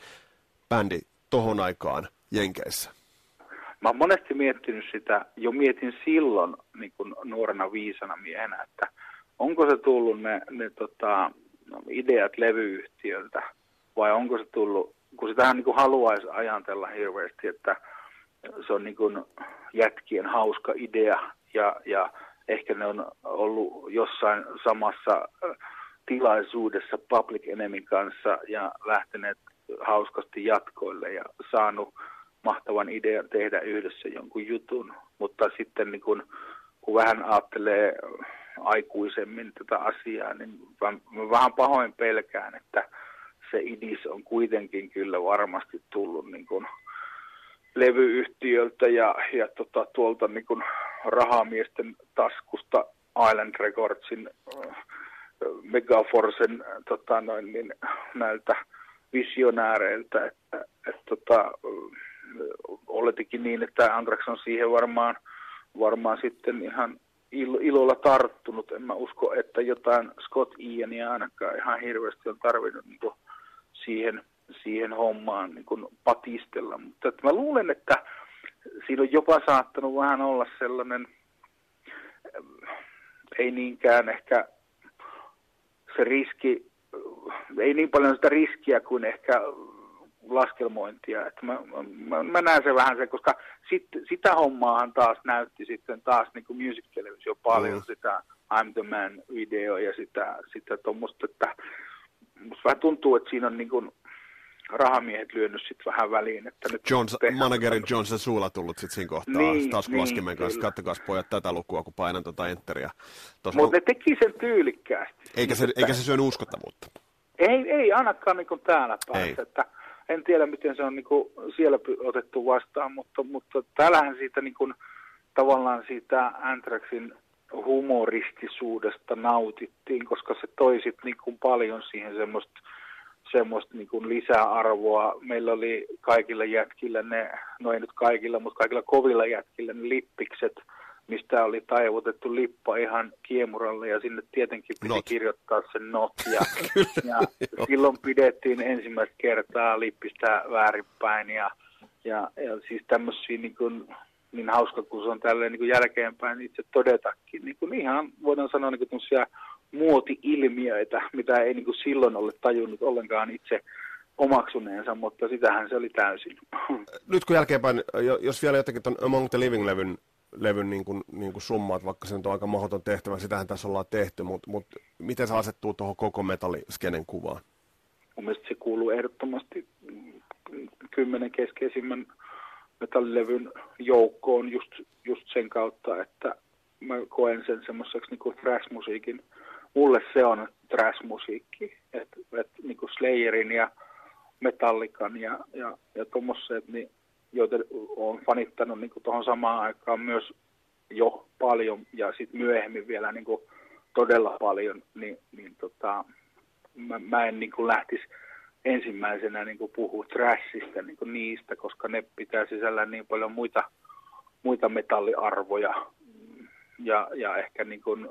bändi tohon aikaan Jenkeissä? Mä oon monesti miettinyt sitä, jo mietin silloin niin kuin nuorena viisana miehenä, että onko se tullut ne, ne tota, ideat levyyhtiöltä vai onko se tullut, kun sitähän niin kuin haluaisi ajatella hirveästi, että se on niin kuin jätkien hauska idea ja, ja ehkä ne on ollut jossain samassa tilaisuudessa Public Enemyn kanssa ja lähteneet hauskasti jatkoille ja saanut mahtavan idean tehdä yhdessä jonkun jutun, mutta sitten niin kun, kun vähän ajattelee aikuisemmin tätä asiaa, niin mä vähän pahoin pelkään, että se idis on kuitenkin kyllä varmasti tullut niin kun levyyhtiöltä ja, ja tota, tuolta niin kun rahamiesten taskusta Island Recordsin, Megaforcen tota noin, niin, näiltä visionääreiltä, että, että tota, oletikin niin, että Antrax on siihen varmaan, varmaan sitten ihan ilolla tarttunut. En mä usko, että jotain Scott Iania ainakaan ihan hirveästi on tarvinnut niin siihen, siihen hommaan niin kuin patistella. Mutta että mä luulen, että siinä on jopa saattanut vähän olla sellainen, ei niinkään ehkä se riski, ei niin paljon sitä riskiä kuin ehkä laskelmointia. Että mä, mä, mä näen sen vähän sen, koska sit, sitä hommaahan taas näytti sitten taas niin kuin music televisio paljon mm. sitä I'm the Man video ja sitä, sitä tuommoista, että musta vähän tuntuu, että siinä on niin kuin rahamiehet lyönyt sitten vähän väliin. Että nyt Jones, managerin Johnson suulla tullut sitten siinä kohtaa niin, taskulaskimen niin, kanssa. Kattokaa pojat tätä lukua, kun painan tuota enteriä. Mutta kun... ne teki sen tyylikkäästi. Eikä se, että... eikä se syönyt uskottavuutta. Ei, ei ainakaan niin kuin täällä päässä. Että en tiedä, miten se on niin kuin siellä otettu vastaan, mutta, mutta täällähän siitä niin kuin, tavallaan siitä Anthraxin humoristisuudesta nautittiin, koska se toi sit niin kuin paljon siihen semmoista semmoista niin kuin lisäarvoa. Meillä oli kaikilla jätkillä ne, no ei nyt kaikilla, mutta kaikilla kovilla jätkillä ne lippikset, mistä oli taivutettu lippa ihan kiemuralle ja sinne tietenkin piti not. kirjoittaa sen not. Ja, ja silloin pidettiin ensimmäistä kertaa lippistä väärinpäin ja, ja, ja siis tämmöisiä niin kuin, niin hauska kuin se on tälleen niin kuin jälkeenpäin itse todetakin. Niin kuin ihan voidaan sanoa niin kuin muoti-ilmiöitä, mitä ei niin kuin silloin ole tajunnut ollenkaan itse omaksuneensa, mutta sitähän se oli täysin. Nyt kun jälkeenpäin, jos vielä jotenkin tuon Among the Living-levyn levyn niin kuin, niin kuin summaat, vaikka se nyt on aika mahdoton tehtävä, sitähän tässä ollaan tehty, mutta, mutta miten se asettuu tuohon koko metalliskenen kuvaan? Mun mielestä se kuuluu ehdottomasti kymmenen keskeisimmän metallilevyn joukkoon just, just sen kautta, että mä koen sen semmoiseksi niin thrash-musiikin. Mulle se on thrash-musiikki, että et, niin Slayerin ja Metallikan ja, ja, ja tuommoiset, niin, joita olen fanittanut niin tuohon samaan aikaan myös jo paljon ja sitten myöhemmin vielä niin kuin todella paljon, niin, niin tota, mä, mä en niin kuin lähtisi ensimmäisenä niin kuin puhua trashista niin kuin niistä, koska ne pitää sisällä niin paljon muita, muita metalliarvoja ja, ja ehkä niin kuin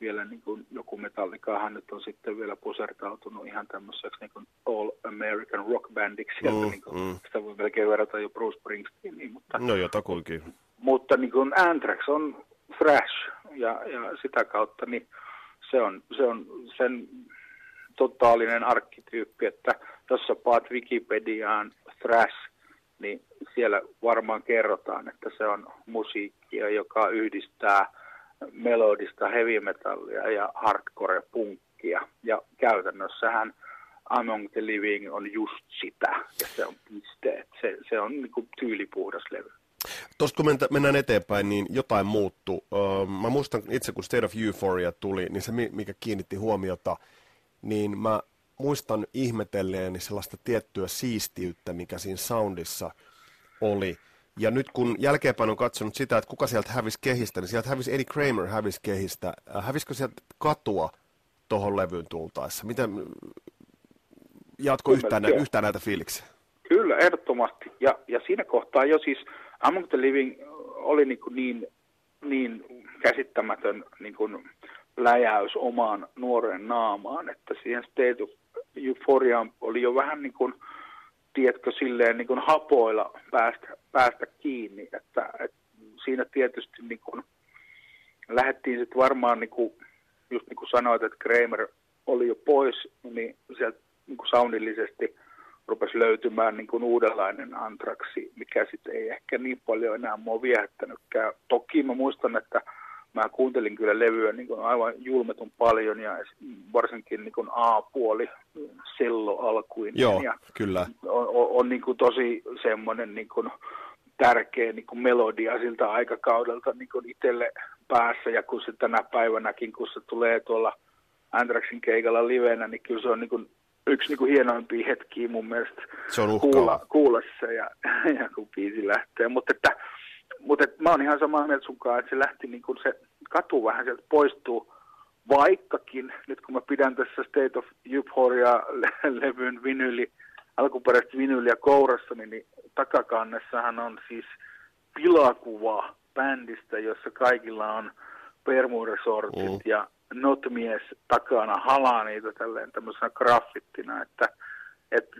vielä niin kuin joku metallikahan nyt on sitten vielä pusertautunut ihan tämmöiseksi niin kuin All American Rock Bandiksi, mm, niin kuin, mm. sitä voi melkein verrata jo Bruce Springsteeniin. Mutta, no jotakuinkin. Mutta niin kuin Anthrax on thrash ja, ja sitä kautta niin se on, se on sen totaalinen arkkityyppi, että jos sä paat Wikipediaan thrash, niin siellä varmaan kerrotaan, että se on musiikkia, joka yhdistää melodista heavy metallia ja hardcore punkkia. Ja käytännössähän Among the Living on just sitä, ja se on piste. Se, se on niin kuin tyylipuhdas levy. Tuosta kun mennään eteenpäin, niin jotain muuttuu. Mä muistan itse, kun State of Euphoria tuli, niin se mikä kiinnitti huomiota, niin mä muistan ihmetelleeni sellaista tiettyä siistiyttä, mikä siinä soundissa oli. Ja nyt kun jälkeenpäin on katsonut sitä, että kuka sieltä hävisi kehistä, niin sieltä hävisi Eddie Kramer hävisi kehistä. Äh, hävisikö sieltä katua tuohon levyyn tultaessa? Miten, jatko yhtään, nä, yhtään näitä fiiliksiä? Kyllä, ehdottomasti. Ja, ja siinä kohtaa jo siis Among the Living oli niin, kuin niin, niin käsittämätön niin kuin läjäys omaan nuoren naamaan, että siihen State of Euphoriaan oli jo vähän niin kuin, tiedätkö, silleen niin kuin hapoilla päästä, päästä kiinni, että, että siinä tietysti niin kuin, lähdettiin sitten varmaan, niin kuin, just niin kuin sanoit, että Kramer oli jo pois, niin sieltä niin kuin soundillisesti rupesi löytymään niin kuin uudenlainen antraksi, mikä sitten ei ehkä niin paljon enää mua viehättänytkään. Toki mä muistan, että mä kuuntelin kyllä levyä niin kuin aivan julmetun paljon ja varsinkin niin kuin A-puoli sello alkuin. Joo, ja kyllä. On, on, on niin kuin tosi semmoinen niin kuin tärkeä niin kuin melodia siltä aikakaudelta niin kuin itselle päässä ja kun se tänä päivänäkin, kun se tulee tuolla Andraxin keikalla livenä, niin kyllä se on niin kuin yksi niin kuin hienoimpia hetkiä mun mielestä se on kuulla, kuulla se ja, ja kun biisi lähtee. Mutta että mutta mä oon ihan samaa mieltä sunkaan, että se lähti niin kuin se katu vähän sieltä poistuu, vaikkakin nyt kun mä pidän tässä State of Euphoria-levyn vinyli, alkuperäistä vinyliä kourassa, niin, niin takakannessahan on siis pilakuva bändistä, jossa kaikilla on permuresortit mm. ja notmies takana halaa niitä tälleen tämmöisenä graffittina, että, että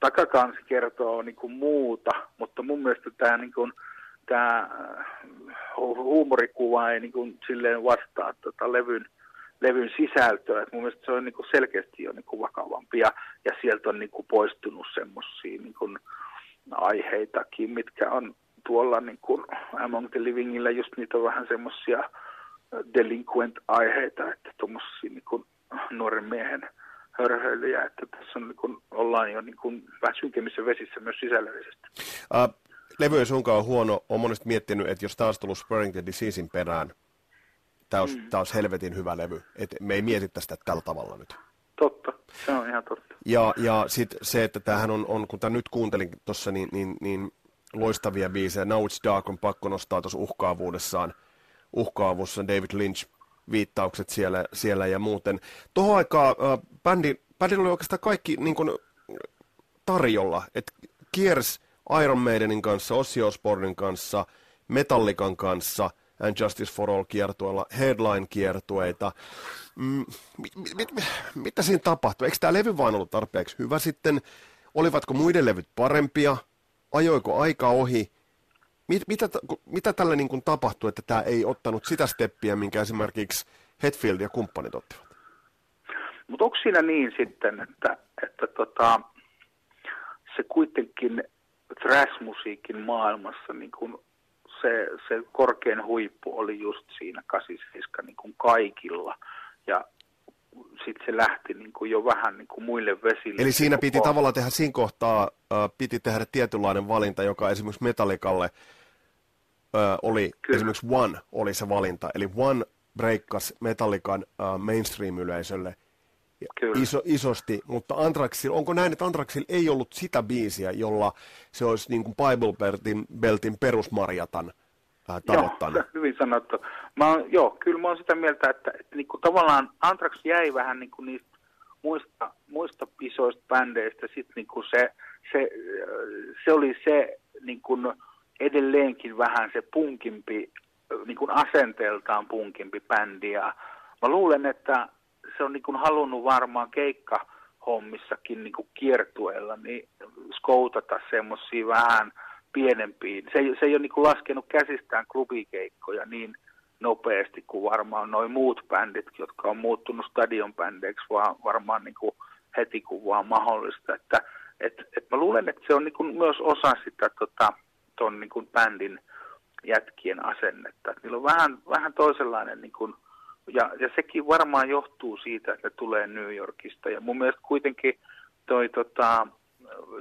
takakansi kertoo niin kuin muuta, mutta mun mielestä tämä niin kuin, tämä äh, huumorikuva ei niin kuin silleen vastaa tota levyn, levyn sisältöä. Et mun mielestä se on niin kuin selkeästi jo niin kuin vakavampi ja, ja sieltä on niin kuin poistunut semmoisia niin aiheitakin, mitkä on tuolla niin kuin Among the Livingillä just niitä on vähän semmoisia äh, delinquent-aiheita, että tuommoisia niin kuin nuoren miehen hörhöilyjä, että tässä on, niin kuin, ollaan jo niin kuin, vähän synkemmissä vesissä myös sisällöllisesti. Uh, levy ei suinkaan ole huono. Olen monesti miettinyt, että jos taas tullut Spurring the Diseasein perään, tämä olisi, mm. olisi helvetin hyvä levy. Et me ei mietitä sitä tällä tavalla nyt. Totta, se on ihan totta. Ja, ja sitten se, että tämähän on, on kun tämä nyt kuuntelin tuossa, niin, niin, niin loistavia biisejä. Now It's Dark on pakko nostaa tuossa uhkaavuudessaan. Uhkaavuudessa David Lynch viittaukset siellä, siellä ja muuten. Tuohon aikaan äh, bändi, bändillä oli oikeastaan kaikki niin kuin, tarjolla. Et kiersi Iron Maidenin kanssa, Ozzy Osbournen kanssa, Metallican kanssa, And Justice for All kiertueella, Headline-kiertueita. Mm, mit, mit, mit, mitä siinä tapahtui? Eikö tämä levy vain ollut tarpeeksi hyvä sitten? Olivatko muiden levyt parempia? Ajoiko aika ohi? Mit, mitä, mitä tällä niin kuin tapahtui, että tämä ei ottanut sitä steppiä, minkä esimerkiksi Hetfield ja kumppanit ottivat? Mutta onko siinä niin sitten, että, että tota, se kuitenkin thrash-musiikin maailmassa niin kun se, se korkein huippu oli just siinä 87 niin kuin kaikilla. Ja sitten se lähti niin kuin jo vähän niin kuin muille vesille. Eli siinä piti tavallaan tehdä siinä kohtaa, äh, piti tehdä tietynlainen valinta, joka esimerkiksi Metallikalle äh, oli, Kyllä. esimerkiksi One oli se valinta. Eli One breikkas Metallikan äh, mainstream-yleisölle Iso, isosti, mutta Antraxil, onko näin, että Antraxil ei ollut sitä biisiä, jolla se olisi niin kuin Bible Beltin, Beltin perusmarjatan äh, tavoittanut? Joo, hyvin sanottu. Mä oon, joo, kyllä mä oon sitä mieltä, että, että niin kuin tavallaan Antrax jäi vähän niin kuin niistä muista, muista isoista bändeistä, sitten niin kuin se, se, se oli se niin kuin edelleenkin vähän se punkimpi, niin kuin asenteeltaan punkimpi bändi, ja mä luulen, että se on niin kuin halunnut varmaan keikka hommissakin niin kiertueella, niin skoutata semmoisia vähän pienempiin. Se, se ei ole niin kuin laskenut käsistään klubikeikkoja niin nopeasti kuin varmaan noin muut bändit, jotka on muuttunut stadionbändeiksi, vaan varmaan niin kuin heti kun vaan mahdollista. Että, et, et mä luulen, että se on niin kuin myös osa sitä tota, ton niin kuin bändin jätkien asennetta. Et niillä on vähän, vähän toisenlainen niin kuin, ja, ja sekin varmaan johtuu siitä, että ne tulee New Yorkista. Ja mun mielestä kuitenkin toi tota,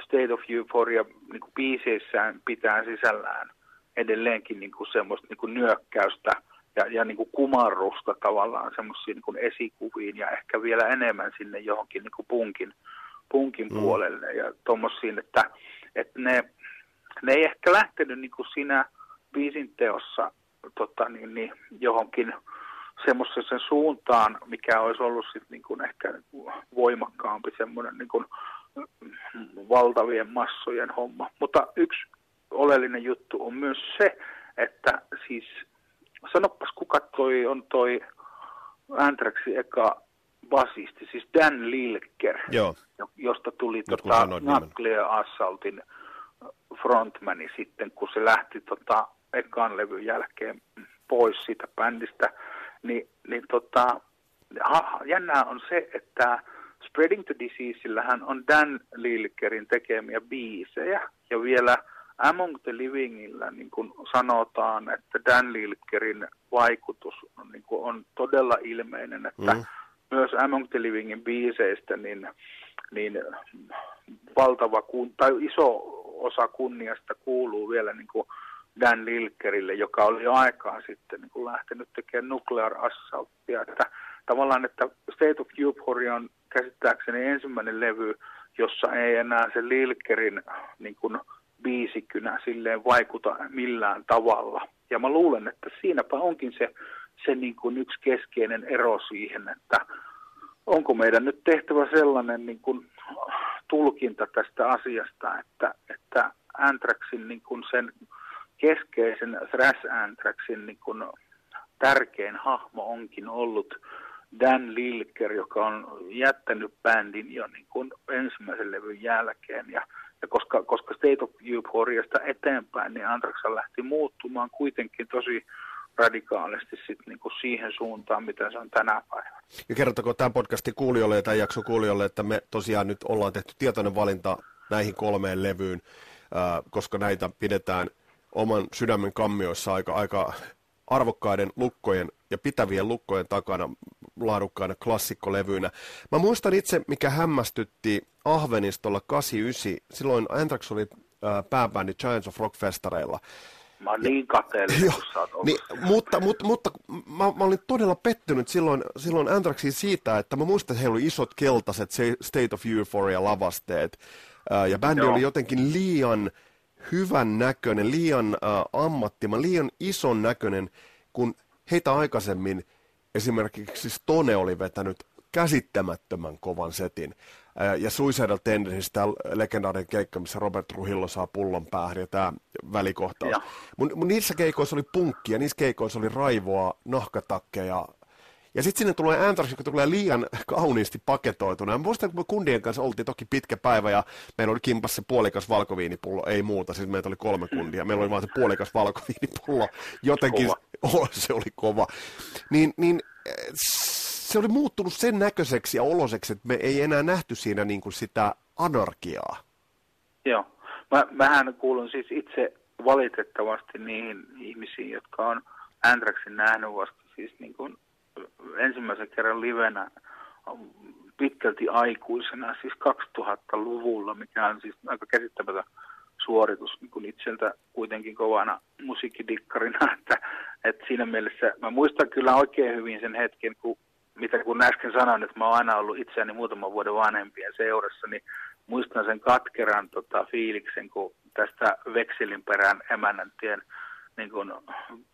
State of Euphoria niin kuin biiseissään pitää sisällään edelleenkin niin kuin semmoista niin kuin nyökkäystä ja, ja niin kuin kumarrusta tavallaan semmoisiin niin esikuviin ja ehkä vielä enemmän sinne johonkin niin kuin punkin, punkin mm. puolelle ja tuommoisiin, että, että ne, ne ei ehkä lähtenyt niin kuin siinä biisin teossa tota, niin, niin, johonkin semmoisen suuntaan, mikä olisi ollut sit niin kuin ehkä voimakkaampi semmoinen niin kuin valtavien massojen homma. Mutta yksi oleellinen juttu on myös se, että siis sanopas kuka toi on toi Anthraxin eka basisti, siis Dan Lilker, Joo. josta tuli tota, Nuclear Assaultin frontmani sitten, kun se lähti tota, ekan levyn jälkeen pois siitä bändistä niin, niin tota, ha, jännää on se, että Spreading the Diseaseillähän on Dan Lilkerin tekemiä biisejä, ja vielä Among the Livingillä niin kuin sanotaan, että Dan Lilkerin vaikutus on, niin kuin on todella ilmeinen, että mm. myös Among the Livingin biiseistä niin, niin valtava kun, tai iso osa kunniasta kuuluu vielä niin kuin Dan Lilkerille, joka oli jo aikaa sitten niin kuin lähtenyt tekemään nuclear assaultia. Että tavallaan, että State of Euphoria on käsittääkseni ensimmäinen levy, jossa ei enää se Lilkerin niin kuin, biisikynä silleen vaikuta millään tavalla. Ja mä luulen, että siinäpä onkin se, se niin kuin yksi keskeinen ero siihen, että onko meidän nyt tehtävä sellainen niin kuin tulkinta tästä asiasta, että, että Anthraxin niin kuin sen keskeisen Thrash Anthraxin niin kuin tärkein hahmo onkin ollut Dan Lilker, joka on jättänyt bändin jo niin kuin ensimmäisen levyn jälkeen. Ja, ja koska, koska State of Euphoriasta eteenpäin, niin Anthraxa lähti muuttumaan kuitenkin tosi radikaalisti sit niin kuin siihen suuntaan, mitä se on tänä päivänä. Ja kerrottako tämän podcastin kuulijoille ja tämän jakson kuulijoille, että me tosiaan nyt ollaan tehty tietoinen valinta näihin kolmeen levyyn, koska näitä pidetään oman sydämen kammioissa aika, aika arvokkaiden lukkojen ja pitävien lukkojen takana. laadukkaina klassikkolevyinä. Mä muistan itse, mikä hämmästytti Ahvenistolla 89. Silloin Anthrax oli äh, pääbändi Giants of Rock-festareilla. Mä oon niin kateellinen, niin, mutta, mutta, mutta mä, mä, olin todella pettynyt silloin, silloin Anthraxiin siitä, että mä muistan, että heillä oli isot keltaiset State of Euphoria lavasteet. Äh, ja bändi Joo. oli jotenkin liian hyvän näköinen, liian äh, ammattima, liian ison näköinen, kun heitä aikaisemmin esimerkiksi Stone oli vetänyt käsittämättömän kovan setin. Ja Suicidal Tendencies, tämä legendaarinen keikka, missä Robert Trujillo saa pullon päähän ja tämä välikohtaus. Mun, mun niissä keikoissa oli punkkia, niissä keikoissa oli raivoa, nahkatakkeja, ja sitten sinne tulee Anthrax, joka tulee liian kauniisti paketoituna. Mä muistan, kun me kundien kanssa oltiin toki pitkä päivä ja meillä oli kimpas se puolikas valkoviinipullo, ei muuta, siis meitä oli kolme kundia. Meillä oli vain se puolikas valkoviinipullo, jotenkin kova. Oh, se oli kova. Niin, niin se oli muuttunut sen näköiseksi ja oloseksi, että me ei enää nähty siinä niin kuin sitä anarkiaa. Joo. Mä, mähän kuulun siis itse valitettavasti niihin ihmisiin, jotka on Anthraxin nähnyt vasta siis niin kuin ensimmäisen kerran livenä pitkälti aikuisena, siis 2000-luvulla, mikä on siis aika käsittämätön suoritus niin kuin itseltä kuitenkin kovana musiikkidikkarina, että, että siinä mielessä mä muistan kyllä oikein hyvin sen hetken, kun, mitä kun äsken sanoin, että mä oon aina ollut itseäni muutaman vuoden vanhempien seurassa, niin muistan sen katkeran tota, fiiliksen, kun tästä vekselinperän emännäntien niin kuin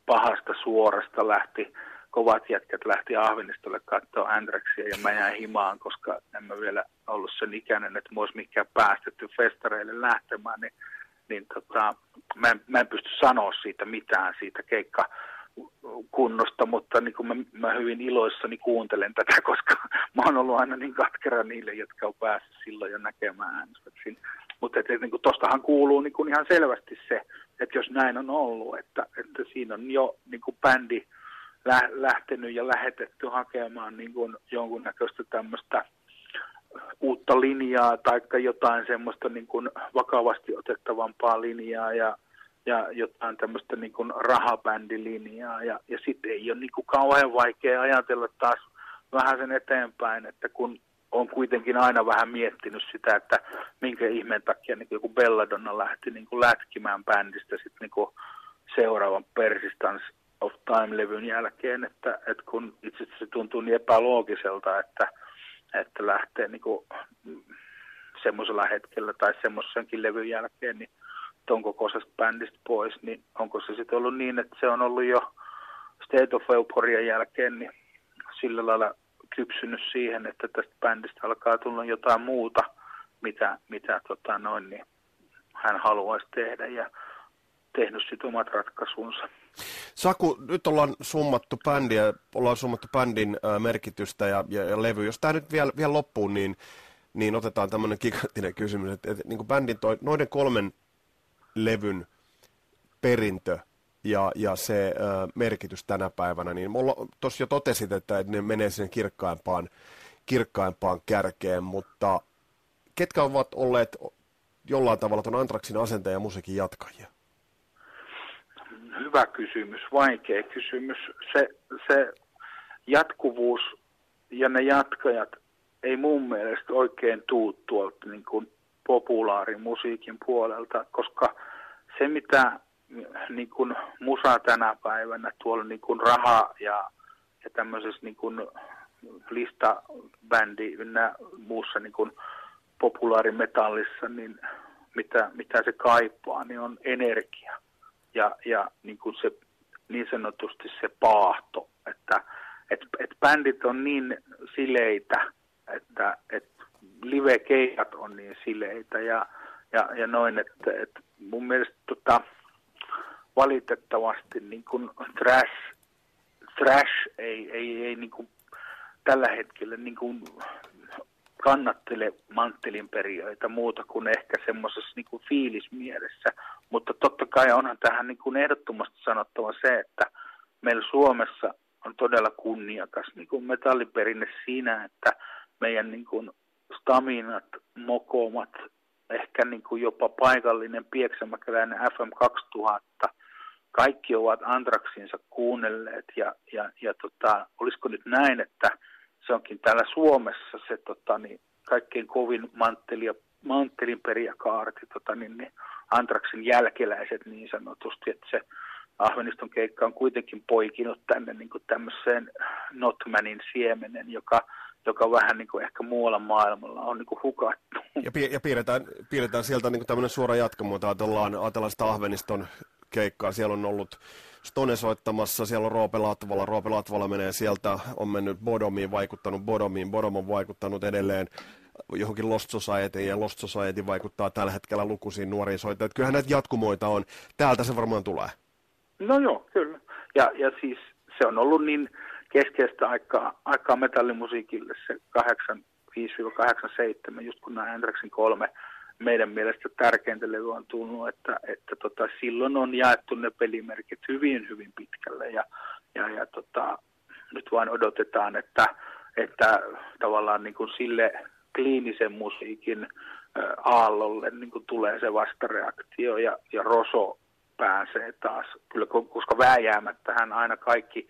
pahasta suorasta lähti kovat jätkät lähti Ahvenistolle katsoa Andrexia ja mä jäin himaan, koska en mä vielä ollut sen ikäinen, että mä olisi mikään päästetty festareille lähtemään, niin, niin tota, mä, en, mä en pysty sanoa siitä mitään, siitä keikka kunnosta, mutta niin kuin mä, mä hyvin iloissani kuuntelen tätä, koska mä oon ollut aina niin katkera niille, jotka on päässyt silloin jo näkemään äänestäksiin. Mutta niin tostahan kuuluu niin kuin ihan selvästi se, että jos näin on ollut, että, että siinä on jo niin kuin bändi lähtenyt ja lähetetty hakemaan niin kuin jonkunnäköistä tämmöistä uutta linjaa tai jotain semmoista niin kuin vakavasti otettavampaa linjaa ja, ja jotain tämmöistä niin kuin rahabändilinjaa. Ja, ja sitten ei ole niin kuin kauhean vaikea ajatella taas vähän sen eteenpäin, että kun on kuitenkin aina vähän miettinyt sitä, että minkä ihmeen takia niin joku Belladonna lähti niin kuin lätkimään bändistä sitten niin seuraavan Persistance of Time-levyn jälkeen, että, että kun itse se tuntuu niin epäloogiselta, että, että lähtee niin kuin semmoisella hetkellä tai semmoisenkin levyn jälkeen, niin ton kokoisesta bändistä pois, niin onko se sitten ollut niin, että se on ollut jo State of Euphoria jälkeen, niin sillä lailla kypsynyt siihen, että tästä bändistä alkaa tulla jotain muuta, mitä, mitä tota noin, niin hän haluaisi tehdä. Ja tehnyt sitten omat ratkaisunsa. Saku, nyt ollaan summattu bändiä, ollaan summattu bändin merkitystä ja, ja, ja levy. Jos tämä nyt vielä, vielä loppuu, niin, niin otetaan tämmöinen giganttinen kysymys, että, että niin bändin toi, noiden kolmen levyn perintö ja, ja se ä, merkitys tänä päivänä, niin tuossa jo totesit, että ne menee sinne kirkkaimpaan, kirkkaimpaan kärkeen, mutta ketkä ovat olleet jollain tavalla tuon Antraksin asenteen ja musiikin jatkajia? Hyvä kysymys, vaikea kysymys. Se, se jatkuvuus ja ne jatkajat ei mun mielestä oikein tuu tuolta niin kuin populaarimusiikin puolelta, koska se mitä niin kuin musa tänä päivänä tuolla niin kuin raha ja, ja tämmöisessä niin kuin listabändi ynnä muussa niin kuin populaarimetallissa, niin mitä, mitä se kaipaa, niin on energia ja, ja niin, kuin se, niin sanotusti se paahto, että et, et bändit on niin sileitä, että et live-keikat on niin sileitä ja, ja, ja noin, että et mun mielestä tota, valitettavasti niin kuin trash, trash ei, ei, ei niin kuin tällä hetkellä niin kuin kannattele manttelin periöitä muuta kuin ehkä semmoisessa niin fiilismielessä. Mutta totta kai onhan tähän niin kuin ehdottomasti sanottava se, että meillä Suomessa on todella kunniakas niin kuin metalliperinne siinä, että meidän niin kuin staminat, mokomat, ehkä niin kuin jopa paikallinen pieksämäkeläinen FM 2000, kaikki ovat Andraksinsa kuunnelleet ja, ja, ja tota, olisiko nyt näin, että se onkin täällä Suomessa se tota, niin, kaikkein kovin mantteli ja manttelin perijäkaarti, tota, niin, niin Antraksin jälkeläiset niin sanotusti, että se Ahveniston keikka on kuitenkin poikinut tänne niin kuin tämmöiseen Notmanin siemenen, joka, joka vähän niin kuin ehkä muualla maailmalla on niin kuin hukattu. Ja, pi- ja piirretään, piirretään sieltä niin kuin tämmöinen suora jatkumo, ajatellaan, ajatellaan sitä Ahveniston keikkaa. Siellä on ollut Stone soittamassa, siellä on Roope Latvala, Roope Latvala menee sieltä, on mennyt Bodomiin, vaikuttanut Bodomiin, Bodom on vaikuttanut edelleen johonkin Lost Society, ja Lost Society vaikuttaa tällä hetkellä lukuisiin nuoriin soittajia. Kyllähän näitä jatkumoita on. Täältä se varmaan tulee. No joo, kyllä. Ja, ja siis se on ollut niin keskeistä aikaa, aikaa metallimusiikille se 85-87, just kun nämä Hendrixin kolme meidän mielestä tärkeintä levy on tullut, että, että tota, silloin on jaettu ne pelimerkit hyvin, hyvin pitkälle ja, ja, ja tota, nyt vain odotetaan, että, että tavallaan niin kuin sille kliinisen musiikin aallolle niin kuin tulee se vastareaktio ja, ja Roso pääsee taas, kyllä koska vääjäämättä hän aina kaikki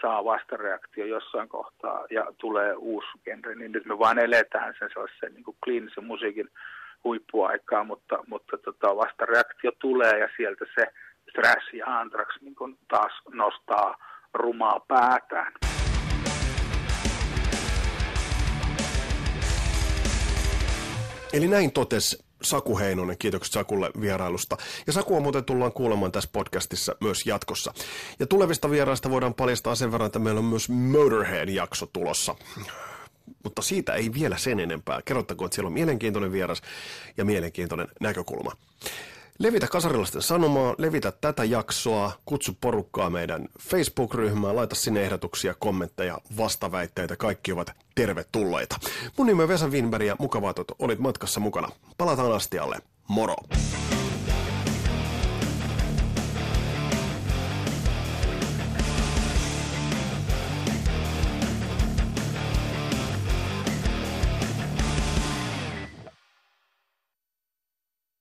saa vastareaktio jossain kohtaa ja tulee uusi genre, niin nyt me vaan eletään sen sellaisen niin kuin kliinisen musiikin huippuaikaa, mutta, mutta tota, vastareaktio tulee ja sieltä se Thrash ja Anthrax niin taas nostaa rumaa päätään. Eli näin totesi Saku Heinonen, kiitokset Sakulle vierailusta. Ja Sakua muuten tullaan kuulemaan tässä podcastissa myös jatkossa. Ja tulevista vieraista voidaan paljastaa sen verran, että meillä on myös Motorhead-jakso tulossa. Mutta siitä ei vielä sen enempää. Kerrottakoon, että siellä on mielenkiintoinen vieras ja mielenkiintoinen näkökulma. Levitä Kasarilaisten sanomaa, levitä tätä jaksoa, kutsu porukkaa meidän Facebook-ryhmään, laita sinne ehdotuksia, kommentteja, vastaväitteitä, kaikki ovat tervetulleita. Mun nimi on Vesa Winberg ja mukavaa, että olit matkassa mukana. Palataan astialle. Moro!